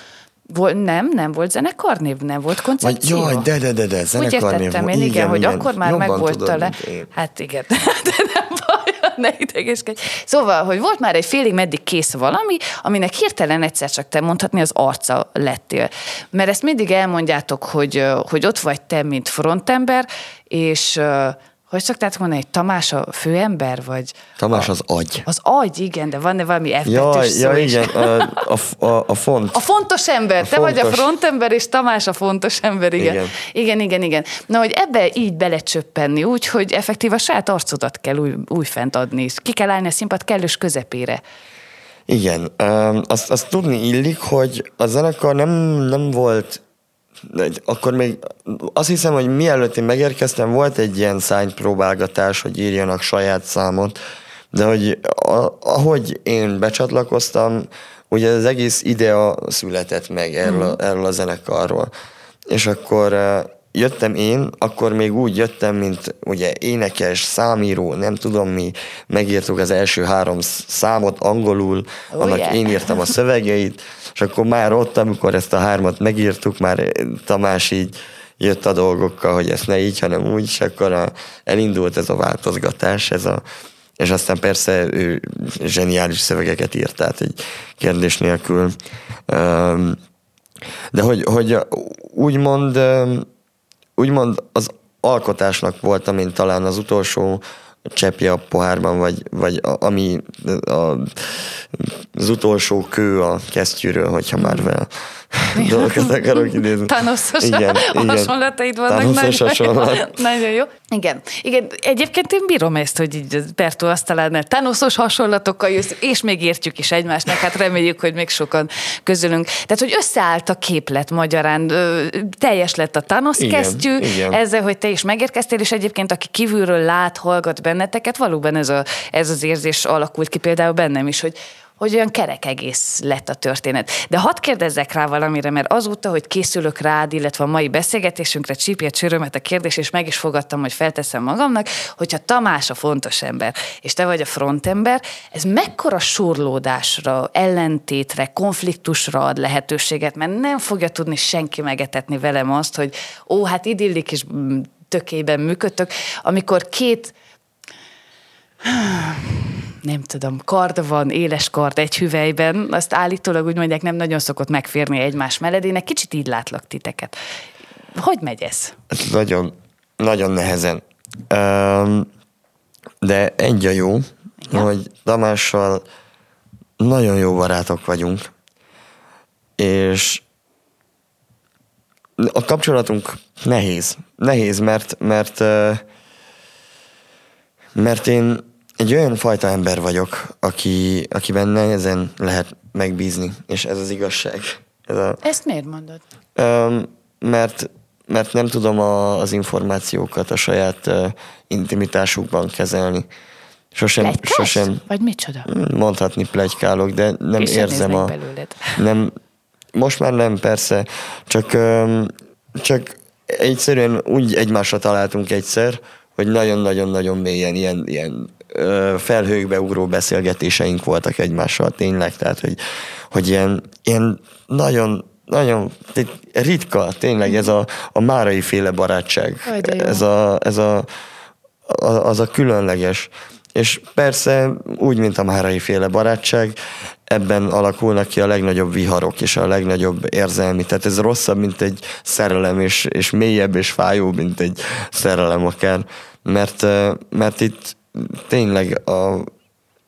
Vol, nem, nem volt zenekarnév, nem volt Vagy koncepció. jaj, de, de, de, de, Úgy zenekarnév értettem én, volt. igen, hogy akkor már megvolt a le... Hát igen, [laughs] de nem baj, ne idegeskedj. Szóval, hogy volt már egy félig meddig kész valami, aminek hirtelen egyszer csak te mondhatni az arca lettél. Mert ezt mindig elmondjátok, hogy, hogy ott vagy te, mint frontember, és hogy szoktátok mondani, hogy Tamás a főember, vagy Tamás az agy. az agy, igen, de van-e valami f Jaj, szó ja, is? igen, a, a, a, a font. A fontos ember, A te vagy a fontos. frontember, és Tamás a fontos ember, igen. igen. Igen. Igen, igen. Na, hogy ebbe így belecsöppenni, úgy, hogy effektív a saját arcodat kell új, újfent adni, ki kell állni a színpad kellős közepére. Igen, azt, azt tudni illik, hogy a zenekar nem, nem volt, egy- akkor még azt hiszem, hogy mielőtt én megérkeztem, volt egy ilyen szánypróbálgatás, hogy írjanak saját számot, de hogy a, ahogy én becsatlakoztam, ugye az egész idea született meg erről, mm. erről a zenekarról. És akkor jöttem én, akkor még úgy jöttem, mint ugye énekes, számíró, nem tudom mi, megírtuk az első három számot angolul, oh, annak yeah. én írtam a szövegeit, és akkor már ott, amikor ezt a hármat megírtuk, már Tamás így jött a dolgokkal, hogy ezt ne így, hanem úgy, és akkor a, elindult ez a változgatás, ez a, és aztán persze ő zseniális szövegeket írt, tehát egy kérdés nélkül. De hogy, hogy úgymond úgymond az alkotásnak voltam én talán az utolsó cseppje a pohárban, vagy, vagy a, ami a, az utolsó kő a kesztyűről, hogyha már vel [laughs] dolgokat akarok idézni. Tanoszos igen, hasonlataid vannak. Nagyon, hasonlat. [laughs] nagyon jó. Igen. igen. Egyébként én bírom ezt, hogy így Bertó asztalánál tanoszos hasonlatokkal jössz, és még értjük is egymásnak, hát reméljük, hogy még sokan közülünk. Tehát, hogy összeállt a képlet magyarán, teljes lett a tanosz igen, kesztyű, igen. ezzel, hogy te is megérkeztél, és egyébként aki kívülről lát, hallgat benneteket, valóban ez, a, ez az érzés alakult ki például bennem is, hogy hogy olyan kerek egész lett a történet. De hadd kérdezzek rá valamire, mert azóta, hogy készülök rád, illetve a mai beszélgetésünkre csípje csörömet a kérdés, és meg is fogadtam, hogy felteszem magamnak, hogyha Tamás a fontos ember, és te vagy a frontember, ez mekkora surlódásra, ellentétre, konfliktusra ad lehetőséget, mert nem fogja tudni senki megetetni velem azt, hogy ó, hát idillik is tökében működtök, amikor két nem tudom, kard van, éles kard egy hüvelyben, azt állítólag úgy mondják, nem nagyon szokott megférni egymás meledének, kicsit így látlak titeket. Hogy megy ez? Nagyon, nagyon nehezen. De egy a jó, ja. hogy Damással nagyon jó barátok vagyunk, és a kapcsolatunk nehéz. Nehéz, mert, mert, mert én egy olyan fajta ember vagyok, aki, akiben nehezen lehet megbízni, és ez az igazság. Ez a, Ezt miért mondod? Um, mert, mert nem tudom a, az információkat a saját uh, intimitásukban kezelni. Sosem, Plegykász? sosem. Vagy micsoda? Mondhatni plegykálok, de nem és érzem a... Belőled. Nem, most már nem, persze, csak, um, csak egyszerűen úgy egymásra találtunk egyszer, hogy nagyon-nagyon-nagyon mélyen ilyen, ilyen felhőkbe ugró beszélgetéseink voltak egymással tényleg, tehát hogy, hogy ilyen, ilyen nagyon, nagyon ritka tényleg ez a, a márai féle barátság. Ez a, ez a, a, az a különleges. És persze úgy, mint a márai féle barátság, ebben alakulnak ki a legnagyobb viharok és a legnagyobb érzelmi. Tehát ez rosszabb, mint egy szerelem, és, és mélyebb és fájóbb, mint egy szerelem akár. Mert, mert itt tényleg a,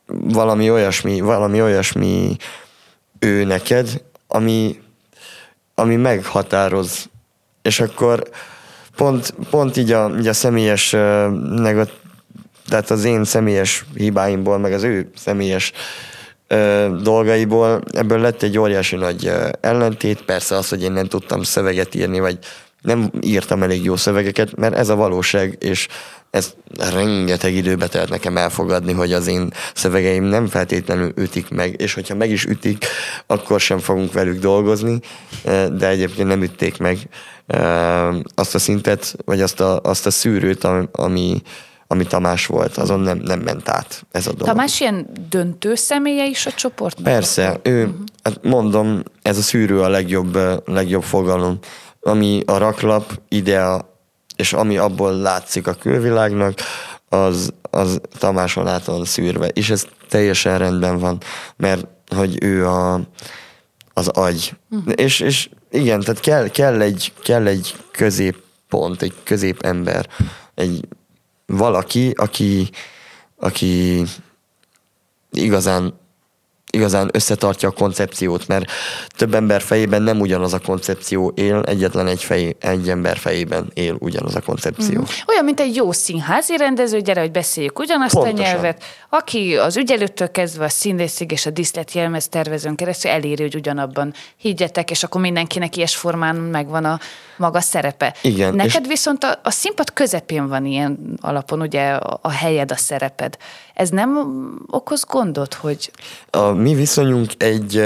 valami olyasmi, valami olyasmi ő neked, ami, ami meghatároz. És akkor pont, pont így a, így a személyes negat, tehát az én személyes hibáimból, meg az ő személyes ö, dolgaiból ebből lett egy óriási nagy ellentét. Persze az, hogy én nem tudtam szöveget írni, vagy nem írtam elég jó szövegeket, mert ez a valóság, és ez rengeteg időbe telt nekem elfogadni, hogy az én szövegeim nem feltétlenül ütik meg, és hogyha meg is ütik, akkor sem fogunk velük dolgozni, eh, de egyébként nem ütték meg eh, azt a szintet, vagy azt a, azt a szűrőt, ami, ami Tamás volt, azon nem, nem ment át ez a dolog. Tamás ilyen döntő személye is a csoportnak? Persze, ő, uh-huh. hát mondom, ez a szűrő a legjobb, eh, legjobb fogalom ami a raklap idea, és ami abból látszik a külvilágnak, az, az Tamáson át van szűrve. És ez teljesen rendben van, mert hogy ő a, az agy. Uh-huh. És, és igen, tehát kell, kell, egy, kell egy középpont, egy középember, egy valaki, aki, aki igazán igazán összetartja a koncepciót, mert több ember fejében nem ugyanaz a koncepció él, egyetlen egy, fej, egy ember fejében él ugyanaz a koncepció. Mm. Olyan, mint egy jó színházi rendező, gyere, hogy beszéljük ugyanazt Pontosan. a nyelvet, aki az ügyelőttől kezdve a színészig és a jelmez tervezőn keresztül eléri, hogy ugyanabban higgyetek, és akkor mindenkinek ilyes formán megvan a maga szerepe. Igen. Neked viszont a, a színpad közepén van ilyen alapon ugye a, a helyed, a szereped. Ez nem okoz gondot, hogy... A mi viszonyunk egy,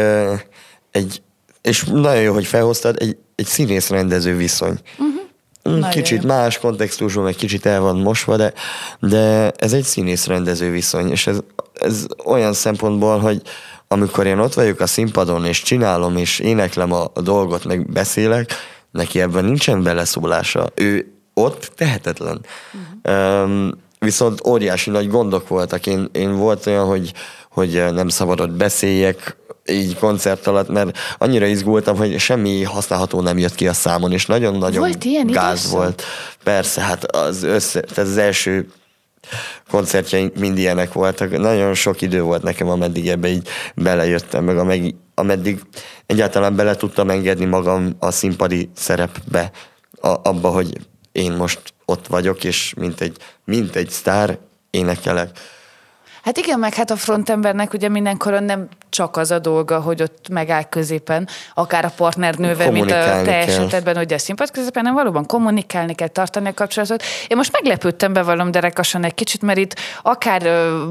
egy, és nagyon jó, hogy felhoztad, egy, egy színész-rendező viszony. Uh-huh. Nagyon Kicsit jó. más kontextusban, egy kicsit el van mosva, de, de ez egy színész-rendező viszony, és ez, ez olyan szempontból, hogy amikor én ott vagyok a színpadon, és csinálom, és éneklem a, a dolgot, meg beszélek, neki ebben nincsen beleszólása. Ő ott tehetetlen. Uh-huh. Um, viszont óriási nagy gondok voltak. Én, én volt olyan, hogy, hogy nem szabadott beszéljek, így koncert alatt, mert annyira izgultam, hogy semmi használható nem jött ki a számon, és nagyon-nagyon Volt ilyen gáz időszak? volt. Persze, hát az, össze, tehát az első koncertjeink mind ilyenek voltak. Nagyon sok idő volt nekem, ameddig ebbe így belejöttem, meg ameddig, ameddig egyáltalán bele tudtam engedni magam a színpadi szerepbe, a, abba, hogy én most ott vagyok, és mint egy, mint egy sztár énekelek. Hát igen, meg hát a frontembernek ugye mindenkoron nem csak az a dolga, hogy ott megáll középen, akár a partnernővel, mint a te esetedben, hogy a színpad középen, hanem valóban kommunikálni kell, tartani a kapcsolatot. Én most meglepődtem bevallom derekasan egy kicsit, mert itt akár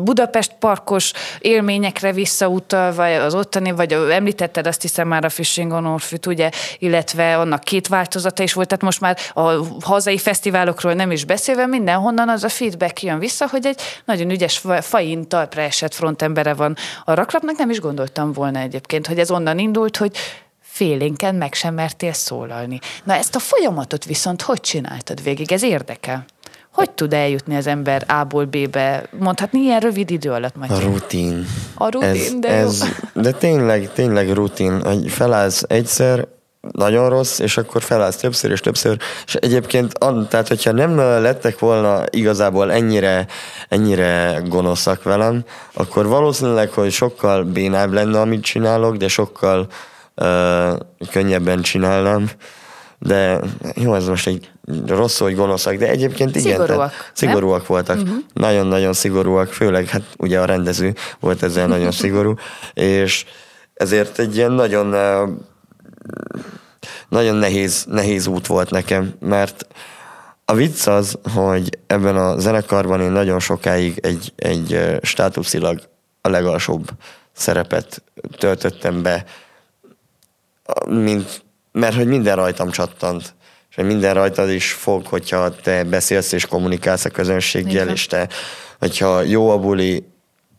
Budapest parkos élményekre visszautalva, az ottani, vagy említetted azt hiszem már a Fishing on Orfűt, ugye, illetve annak két változata is volt, tehát most már a hazai fesztiválokról nem is beszélve, mindenhonnan az a feedback jön vissza, hogy egy nagyon ügyes fa- fain talpra esett frontembere van a raklapnak, nem is gondoltam volna egyébként, hogy ez onnan indult, hogy félénken meg sem mertél szólalni. Na ezt a folyamatot viszont hogy csináltad végig? Ez érdekel. Hogy tud eljutni az ember A-ból B-be, mondhatni ilyen rövid idő alatt, A Matyi? rutin. A rutin, ez, de jó. ez, De tényleg, tényleg rutin, hogy felállsz egyszer, nagyon rossz, és akkor felállsz többször és többször, és egyébként, tehát hogyha nem lettek volna igazából ennyire, ennyire gonoszak velem, akkor valószínűleg, hogy sokkal bénább lenne, amit csinálok, de sokkal uh, könnyebben csinálnám. De jó, ez most egy rossz, hogy gonoszak, de egyébként igen. Szigorúak, tehát nem? szigorúak voltak. Uh-huh. Nagyon-nagyon szigorúak, főleg hát ugye a rendező volt ezzel nagyon szigorú, [laughs] és ezért egy ilyen nagyon nagyon nehéz, nehéz út volt nekem, mert a vicc az, hogy ebben a zenekarban én nagyon sokáig egy, egy státuszilag a legalsóbb szerepet töltöttem be, mint, mert hogy minden rajtam csattant. És minden rajtad is fog, hogyha te beszélsz és kommunikálsz a közönséggel, Igen. és te, hogyha jó a buli,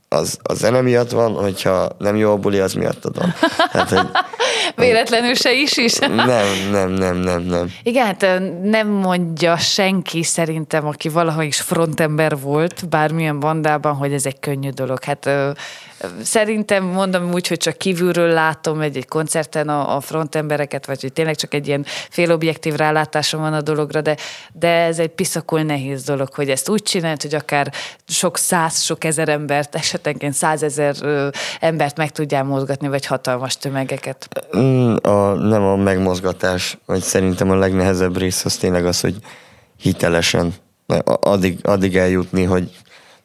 az a zene miatt van, hogyha nem jó a buli, az miattad van. Hát, hogy [laughs] Véletlenül se is is. nem, nem, nem, nem, nem. Igen, hát nem mondja senki szerintem, aki valaha is frontember volt bármilyen bandában, hogy ez egy könnyű dolog. Hát szerintem mondom úgy, hogy csak kívülről látom egy, egy koncerten a, a frontembereket, vagy hogy tényleg csak egy ilyen félobjektív rálátásom van a dologra, de, de ez egy piszakul nehéz dolog, hogy ezt úgy csinált, hogy akár sok száz, sok ezer embert, esetenként százezer embert meg tudjál mozgatni, vagy hatalmas tömegeket. Mm, A, nem a megmozgatás, vagy szerintem a legnehezebb rész az tényleg az, hogy hitelesen addig, addig eljutni, hogy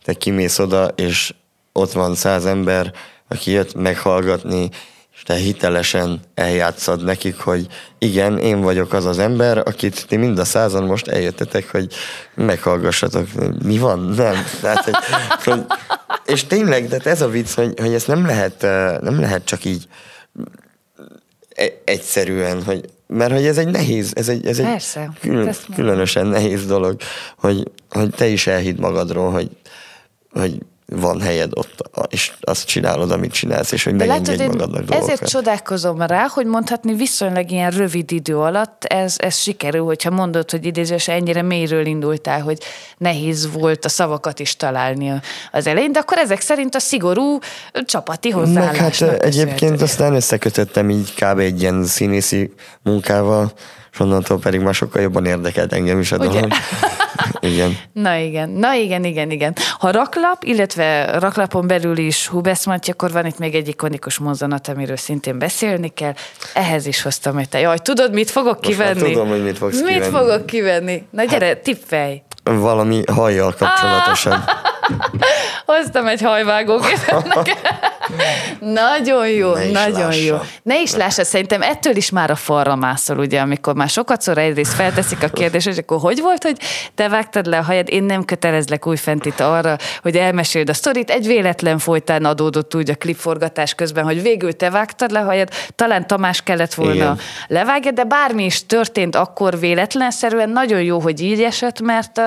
te kimész oda, és ott van száz ember, aki jött meghallgatni, és te hitelesen eljátszad nekik, hogy igen, én vagyok az az ember, akit ti mind a százan most eljöttetek, hogy meghallgassatok. Mi van? Nem. Tehát, hogy, hogy, és tényleg, de ez a vicc, hogy, hogy ezt nem lehet, eh, nem lehet csak így e- egyszerűen, hogy, mert hogy ez egy nehéz, ez egy, ez egy Persze, külön, különösen nehéz dolog, hogy, hogy te is elhidd magadról, hogy, hogy van helyed ott, és azt csinálod, amit csinálsz, és hogy megengedj magadnak ezért dolgokat. csodálkozom rá, hogy mondhatni viszonylag ilyen rövid idő alatt ez, ez sikerül, hogyha mondod, hogy idézős ennyire mélyről indultál, hogy nehéz volt a szavakat is találni az elején, de akkor ezek szerint a szigorú csapati Meg hát hozzáállásnak egyébként aztán összekötöttem így kb. egy ilyen színészi munkával, és onnantól pedig már sokkal jobban érdekelt engem is a dolog. [laughs] Igen. Na igen, na igen, igen, igen. Ha raklap, illetve raklapon belül is Hubesz Matyi, akkor van itt még egy ikonikus mozzanat, amiről szintén beszélni kell. Ehhez is hoztam egy te. Jaj, tudod, mit fogok Most kivenni? tudom, hogy mit fogsz Mit kivenni. fogok kivenni? Na gyere, tippelj! Valami hajjal kapcsolatosan. [laughs] Hoztam egy hajvágógépet neked. [laughs] [laughs] Nagyon jó, Ne nagyon lássa. jó. Ne is lássa, szerintem ettől is már a falra mászol, ugye, amikor már sokat szor egyrészt felteszik a kérdést, hogy akkor hogy volt, hogy te vágtad le a hajad, én nem kötelezlek újfent itt arra, hogy elmeséld a sztorit, egy véletlen folytán adódott úgy a klipforgatás közben, hogy végül te vágtad le a hajad, talán Tamás kellett volna Igen. levágja, de bármi is történt akkor véletlenszerűen, nagyon jó, hogy így esett, mert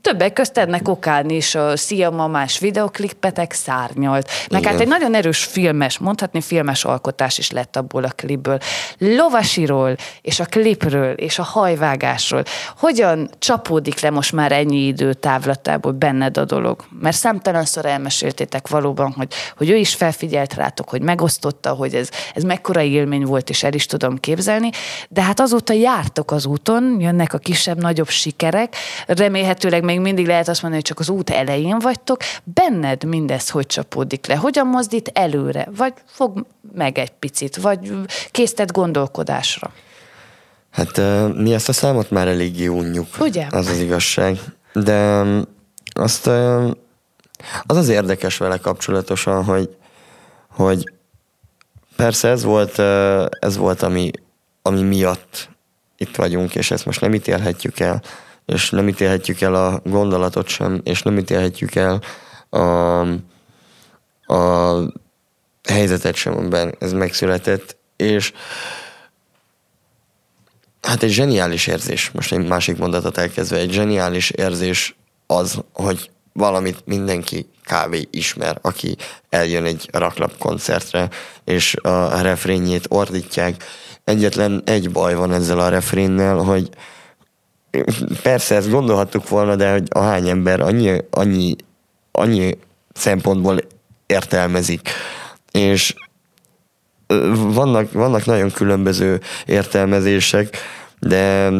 Többek közt ennek okán is a Szia Mamás videoklipetek szárnyalt. Meg Igen. hát egy nagyon erős filmes, mondhatni filmes alkotás is lett abból a klipből. Lovasiról, és a klipről, és a hajvágásról. Hogyan csapódik le most már ennyi idő távlatából benned a dolog? Mert számtalanszor elmeséltétek valóban, hogy, hogy ő is felfigyelt rátok, hogy megosztotta, hogy ez, ez mekkora élmény volt, és el is tudom képzelni. De hát azóta jártok az úton, jönnek a kisebb-nagyobb sikerek, remélhetőleg még mindig lehet azt mondani, hogy csak az út elején vagytok. Benned mindez hogy csapódik le? Hogyan mozdít előre? Vagy fog meg egy picit? Vagy késztet gondolkodásra? Hát mi ezt a számot már eléggé unjuk. Ugye? Az az igazság. De ö, azt az az érdekes vele kapcsolatosan, hogy, hogy persze ez volt, ez volt ami, ami miatt itt vagyunk, és ezt most nem ítélhetjük el, és nem ítélhetjük el a gondolatot sem, és nem ítélhetjük el a, a helyzetet sem, amiben ez megszületett, és Hát egy zseniális érzés, most egy másik mondatot elkezdve, egy zseniális érzés az, hogy valamit mindenki kávé ismer, aki eljön egy raklap koncertre, és a refrénjét ordítják. Egyetlen egy baj van ezzel a refrénnel, hogy persze ezt gondolhattuk volna, de hogy a hány ember annyi, annyi, annyi szempontból értelmezik. És vannak, vannak nagyon különböző értelmezések, de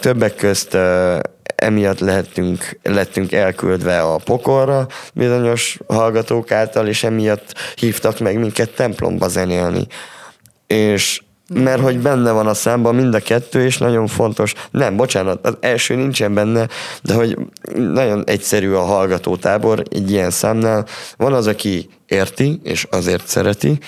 többek közt emiatt lehetünk, lettünk elküldve a pokolra bizonyos hallgatók által, és emiatt hívtak meg minket templomba zenélni. És mert hogy benne van a számban mind a kettő, és nagyon fontos. Nem, bocsánat, az első nincsen benne, de hogy nagyon egyszerű a hallgatótábor egy ilyen számnál. Van az, aki érti, és azért szereti,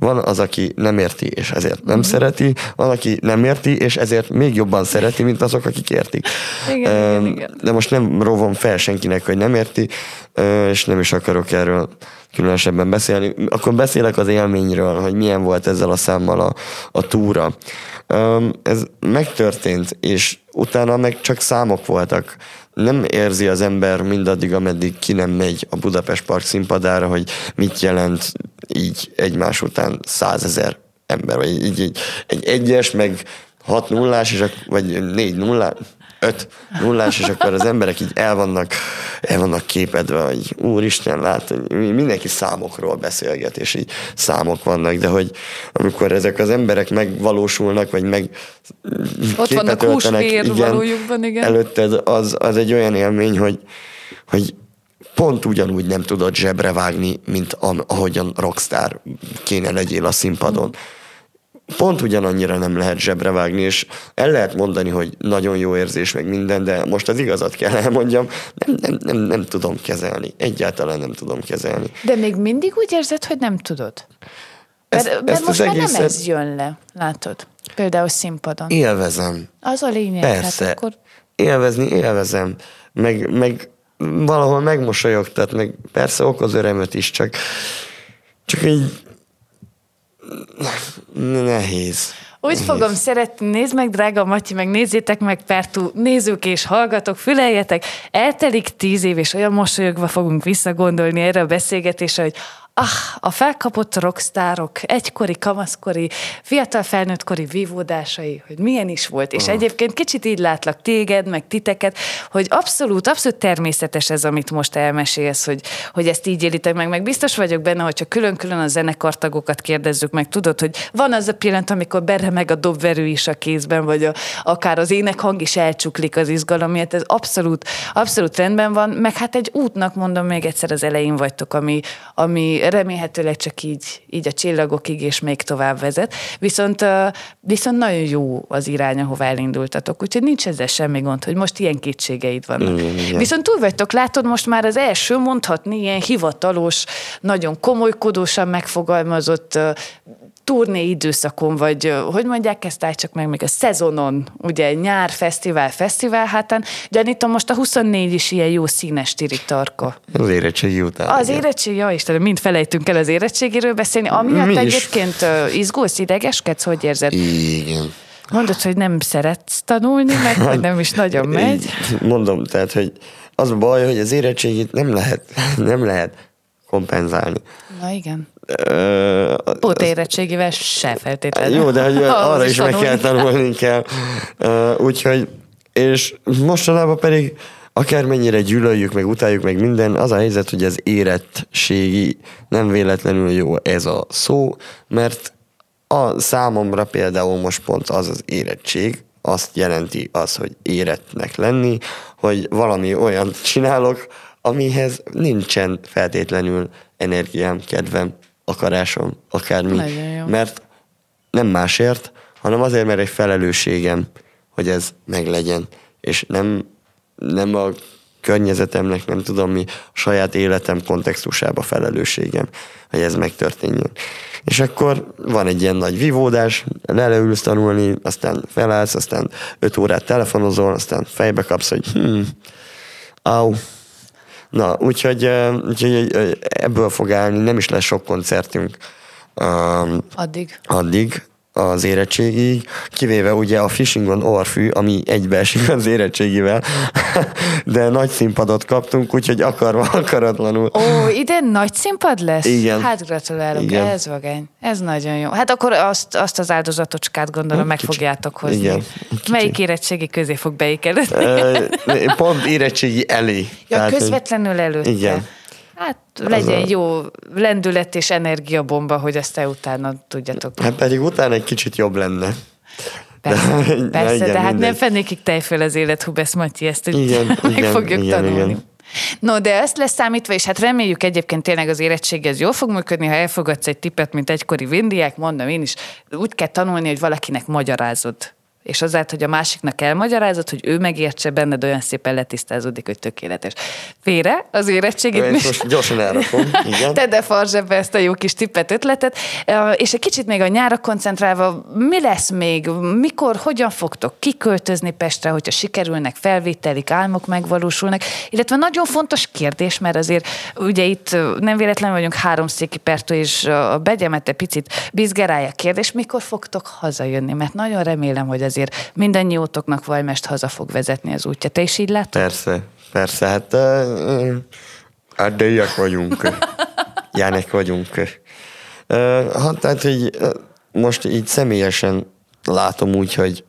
van az, aki nem érti, és ezért nem szereti, van, aki nem érti, és ezért még jobban szereti, mint azok, akik értik. Igen, Öm, igen, igen. De most nem rovom fel senkinek, hogy nem érti, ö, és nem is akarok erről különösebben beszélni. Akkor beszélek az élményről, hogy milyen volt ezzel a számmal a, a túra. Ez megtörtént, és utána meg csak számok voltak. Nem érzi az ember mindaddig, ameddig ki nem megy a Budapest Park színpadára, hogy mit jelent így egymás után százezer ember, vagy így, így egy egyes, meg hat nullás, és vagy négy nullás, öt nullás, és akkor az emberek így el vannak, el vannak képedve, hogy úristen, lát, mindenki számokról beszélget, és így számok vannak, de hogy amikor ezek az emberek megvalósulnak, vagy meg Ott vannak öltenek, valójukban, igen. előtted, az, az egy olyan élmény, hogy, hogy pont ugyanúgy nem tudod zsebre vágni, mint ahogyan rockstar kéne legyél a színpadon. Pont ugyanannyira nem lehet zsebre vágni, és el lehet mondani, hogy nagyon jó érzés, meg minden, de most az igazat kell elmondjam, nem, nem, nem, nem tudom kezelni. Egyáltalán nem tudom kezelni. De még mindig úgy érzed, hogy nem tudod? Mert, Ezt- mert ezt most az már nem egészet- ez jön le, látod? Például színpadon. Élvezem. Az a lényeg. Persze. Hát akkor Élvezni élvezem. Meg, meg valahol megmosolyogtat, meg persze okoz örömöt is, csak, csak így nehéz. Úgy fogom szeretni, nézd meg, drága Matyi, meg nézzétek meg, Pertú, nézők és hallgatók, füleljetek, eltelik tíz év, és olyan mosolyogva fogunk visszagondolni erre a beszélgetésre, hogy ah, a felkapott rockstárok, egykori, kamaszkori, fiatal felnőttkori vívódásai, hogy milyen is volt. És egyébként kicsit így látlak téged, meg titeket, hogy abszolút, abszolút természetes ez, amit most elmesélsz, hogy, hogy ezt így élitek meg. Meg biztos vagyok benne, hogyha külön-külön a zenekartagokat kérdezzük meg, tudod, hogy van az a pillanat, amikor beremeg a dobverő is a kézben, vagy a, akár az énekhang is elcsuklik az izgalom miatt, ez abszolút, abszolút rendben van, meg hát egy útnak mondom még egyszer az elején vagytok, ami, ami remélhetőleg csak így, így a csillagokig és még tovább vezet. Viszont, viszont nagyon jó az irány, ahová elindultatok, úgyhogy nincs ezzel semmi gond, hogy most ilyen kétségeid vannak. Igen. Viszont túl vagytok, látod, most már az első mondhatni ilyen hivatalos, nagyon komolykodósan megfogalmazott turné időszakon, vagy hogy mondják ezt, csak meg még a szezonon, ugye nyár, fesztivál, fesztivál hátán, gyanítom most a 24 is ilyen jó színes tarka. Az érettségi után. Az igen. érettség, ja Istenem, mind felejtünk el az érettségéről beszélni. Amiatt Mi egyébként is? izgulsz, idegeskedsz, hogy érzed? Igen. Mondod, hogy nem szeretsz tanulni, meg hogy nem is nagyon megy. Mondom, tehát, hogy az a baj, hogy az érettségit nem lehet, [laughs] nem lehet kompenzálni. Na igen. Pót érettségivel se feltétlenül. Jó, de hogy [laughs] arra is meg kell tanulni kell. Úgyhogy, és mostanában pedig akármennyire gyűlöljük, meg utáljuk, meg minden, az a helyzet, hogy az érettségi nem véletlenül jó ez a szó, mert a számomra például most pont az az érettség, azt jelenti az, hogy éretnek lenni, hogy valami olyan csinálok, amihez nincsen feltétlenül energiám, kedvem, akarásom, akármi. Mert nem másért, hanem azért, mert egy felelősségem, hogy ez meglegyen. És nem, nem a környezetemnek, nem tudom mi, a saját életem kontextusába felelősségem, hogy ez megtörténjen. És akkor van egy ilyen nagy vívódás, leleülsz tanulni, aztán felállsz, aztán öt órát telefonozol, aztán fejbe kapsz, hogy hm, au, Na, úgyhogy, úgyhogy ebből fog állni, nem is lesz sok koncertünk. Um, addig. Addig, az érettségig, kivéve ugye a Fishing on Orfű, ami egybeesik az érettségivel, [laughs] de nagy színpadot kaptunk, úgyhogy akarva, [laughs] akaratlanul. Ó, ide nagy színpad lesz? Igen. Hát gratulálok, Igen. ez vagány. Ez nagyon jó. Hát akkor azt, azt az áldozatocskát gondolom meg Kicsit. fogjátok hozni. Igen. Melyik érettségi közé fog beékelődni? Pont érettségi elé. Ja, Tehát, közvetlenül előtte. Igen. Hát legyen a... jó lendület és energiabomba, hogy aztán utána tudjatok. Hát pedig utána egy kicsit jobb lenne. Persze, [laughs] de, persze igen, de hát mindegy. nem fennékig tejföl az élet, Hubesz Matyi, ezt igen, [laughs] meg igen, fogjuk igen, tanulni. Igen. No, de ezt leszámítva, és hát reméljük egyébként tényleg az érettség ez jól fog működni, ha elfogadsz egy tippet, mint egykori vindiák, mondom én is, úgy kell tanulni, hogy valakinek magyarázod és azért, hogy a másiknak elmagyarázod, hogy ő megértse, benned olyan szépen letisztázódik, hogy tökéletes. Félre az érettségét. Én most gyorsan elrakom, igen. Te de farzsebbe ezt a jó kis tippet, ötletet. És egy kicsit még a nyára koncentrálva, mi lesz még, mikor, hogyan fogtok kiköltözni Pestre, hogyha sikerülnek felvételik, álmok megvalósulnak, illetve nagyon fontos kérdés, mert azért ugye itt nem véletlenül vagyunk háromszéki pertő, és a begyemete picit bizgerálja kérdés, mikor fogtok hazajönni, mert nagyon remélem, hogy azért azért mindannyiótoknak Vajmest haza fog vezetni az útja. Te is így látod? Persze, persze, hát erdélyiek vagyunk, [laughs] Jánek vagyunk. Hát tehát, hogy most így személyesen látom úgy, hogy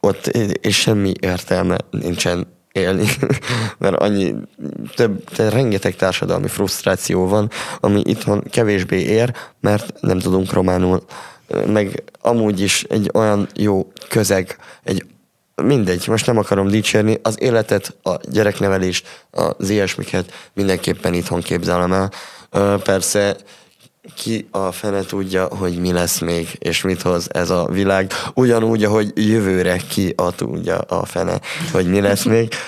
ott és semmi értelme nincsen élni, [laughs] mert annyi, több, rengeteg társadalmi frusztráció van, ami itthon kevésbé ér, mert nem tudunk románul meg amúgy is egy olyan jó közeg, egy mindegy, most nem akarom dicsérni, az életet, a gyereknevelést, az ilyesmiket mindenképpen itthon képzelem el. Persze ki a fene tudja, hogy mi lesz még, és mit hoz ez a világ. Ugyanúgy, ahogy jövőre ki a tudja a fene, hogy mi lesz még. [laughs]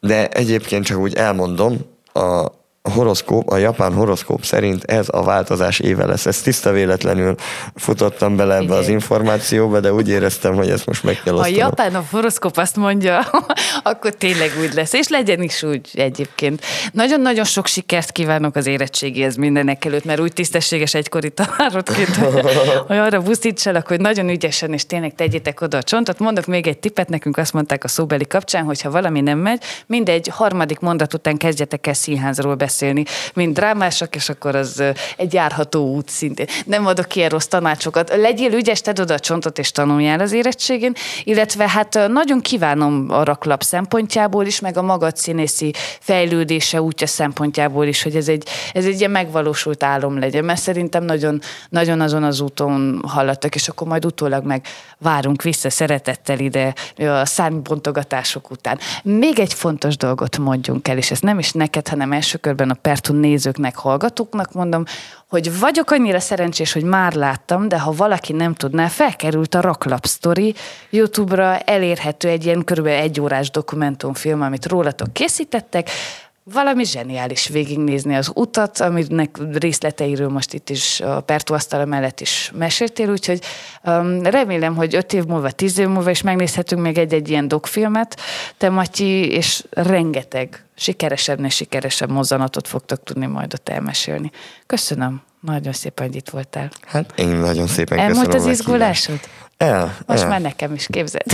De egyébként csak úgy elmondom, a, a horoszkóp, a japán horoszkóp szerint ez a változás éve lesz. Ez tiszta véletlenül futottam bele ebbe Igen. az információba, de úgy éreztem, hogy ezt most meg kell osztanom. A japán a horoszkóp azt mondja, [laughs] akkor tényleg úgy lesz, és legyen is úgy egyébként. Nagyon-nagyon sok sikert kívánok az érettségihez mindenek előtt, mert úgy tisztességes egykori tanárodként, hogy, [laughs] hogy arra buszítsalak, hogy nagyon ügyesen, és tényleg tegyétek oda a csontot. Mondok még egy tippet, nekünk azt mondták a szóbeli kapcsán, hogy ha valami nem megy, mindegy harmadik mondat után kezdjetek el színházról beszélni beszélni, mint drámásak, és akkor az egy járható út szintén. Nem adok ilyen rossz tanácsokat. Legyél ügyes, tedd oda a csontot, és tanuljál az érettségén, illetve hát nagyon kívánom a raklap szempontjából is, meg a magad színészi fejlődése útja szempontjából is, hogy ez egy, ez egy ilyen megvalósult álom legyen, mert szerintem nagyon, nagyon azon az úton hallattak, és akkor majd utólag meg várunk vissza szeretettel ide a szárnybontogatások után. Még egy fontos dolgot mondjunk el, és ez nem is neked, hanem első körben körben a Pertun nézőknek, hallgatóknak mondom, hogy vagyok annyira szerencsés, hogy már láttam, de ha valaki nem tudná, felkerült a Raklap Story YouTube-ra, elérhető egy ilyen körülbelül egy órás dokumentumfilm, amit rólatok készítettek, valami zseniális végignézni az utat, aminek részleteiről most itt is a Pertó asztala mellett is meséltél, úgyhogy um, remélem, hogy öt év múlva, tíz év múlva is megnézhetünk még egy-egy ilyen dokfilmet, te Matyi, és rengeteg sikeresebb, és sikeresebb mozzanatot fogtok tudni majd ott elmesélni. Köszönöm. Nagyon szépen, hogy itt voltál. Hát én nagyon szépen Elmúlt köszönöm. az a izgulásod? El, Most el. már nekem is képzeld.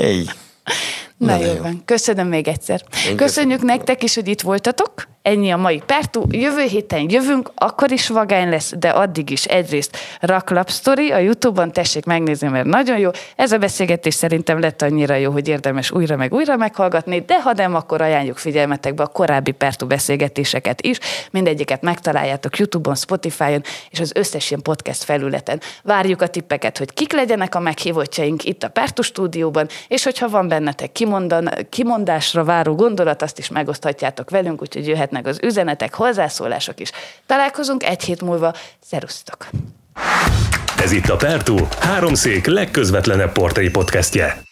Így. [laughs] Na Nagyon jó jó. van. Köszönöm még egyszer. köszönöm. Köszönjük nektek is, hogy itt voltatok. Ennyi a mai Pertú. Jövő héten jövünk, akkor is vagány lesz, de addig is egyrészt Raklap Story a Youtube-on, tessék megnézni, mert nagyon jó. Ez a beszélgetés szerintem lett annyira jó, hogy érdemes újra meg újra meghallgatni, de ha nem, akkor ajánljuk figyelmetekbe a korábbi Pertú beszélgetéseket is. Mindegyiket megtaláljátok Youtube-on, Spotify-on és az összes ilyen podcast felületen. Várjuk a tippeket, hogy kik legyenek a meghívottjaink itt a Pertú stúdióban, és hogyha van bennetek kimondan, kimondásra váró gondolat, azt is megoszthatjátok velünk, úgyhogy jöhetnek az üzenetek, hozzászólások is. Találkozunk egy hét múlva. Szerusztok! Ez itt a Pertú, háromszék legközvetlenebb portré podcastje.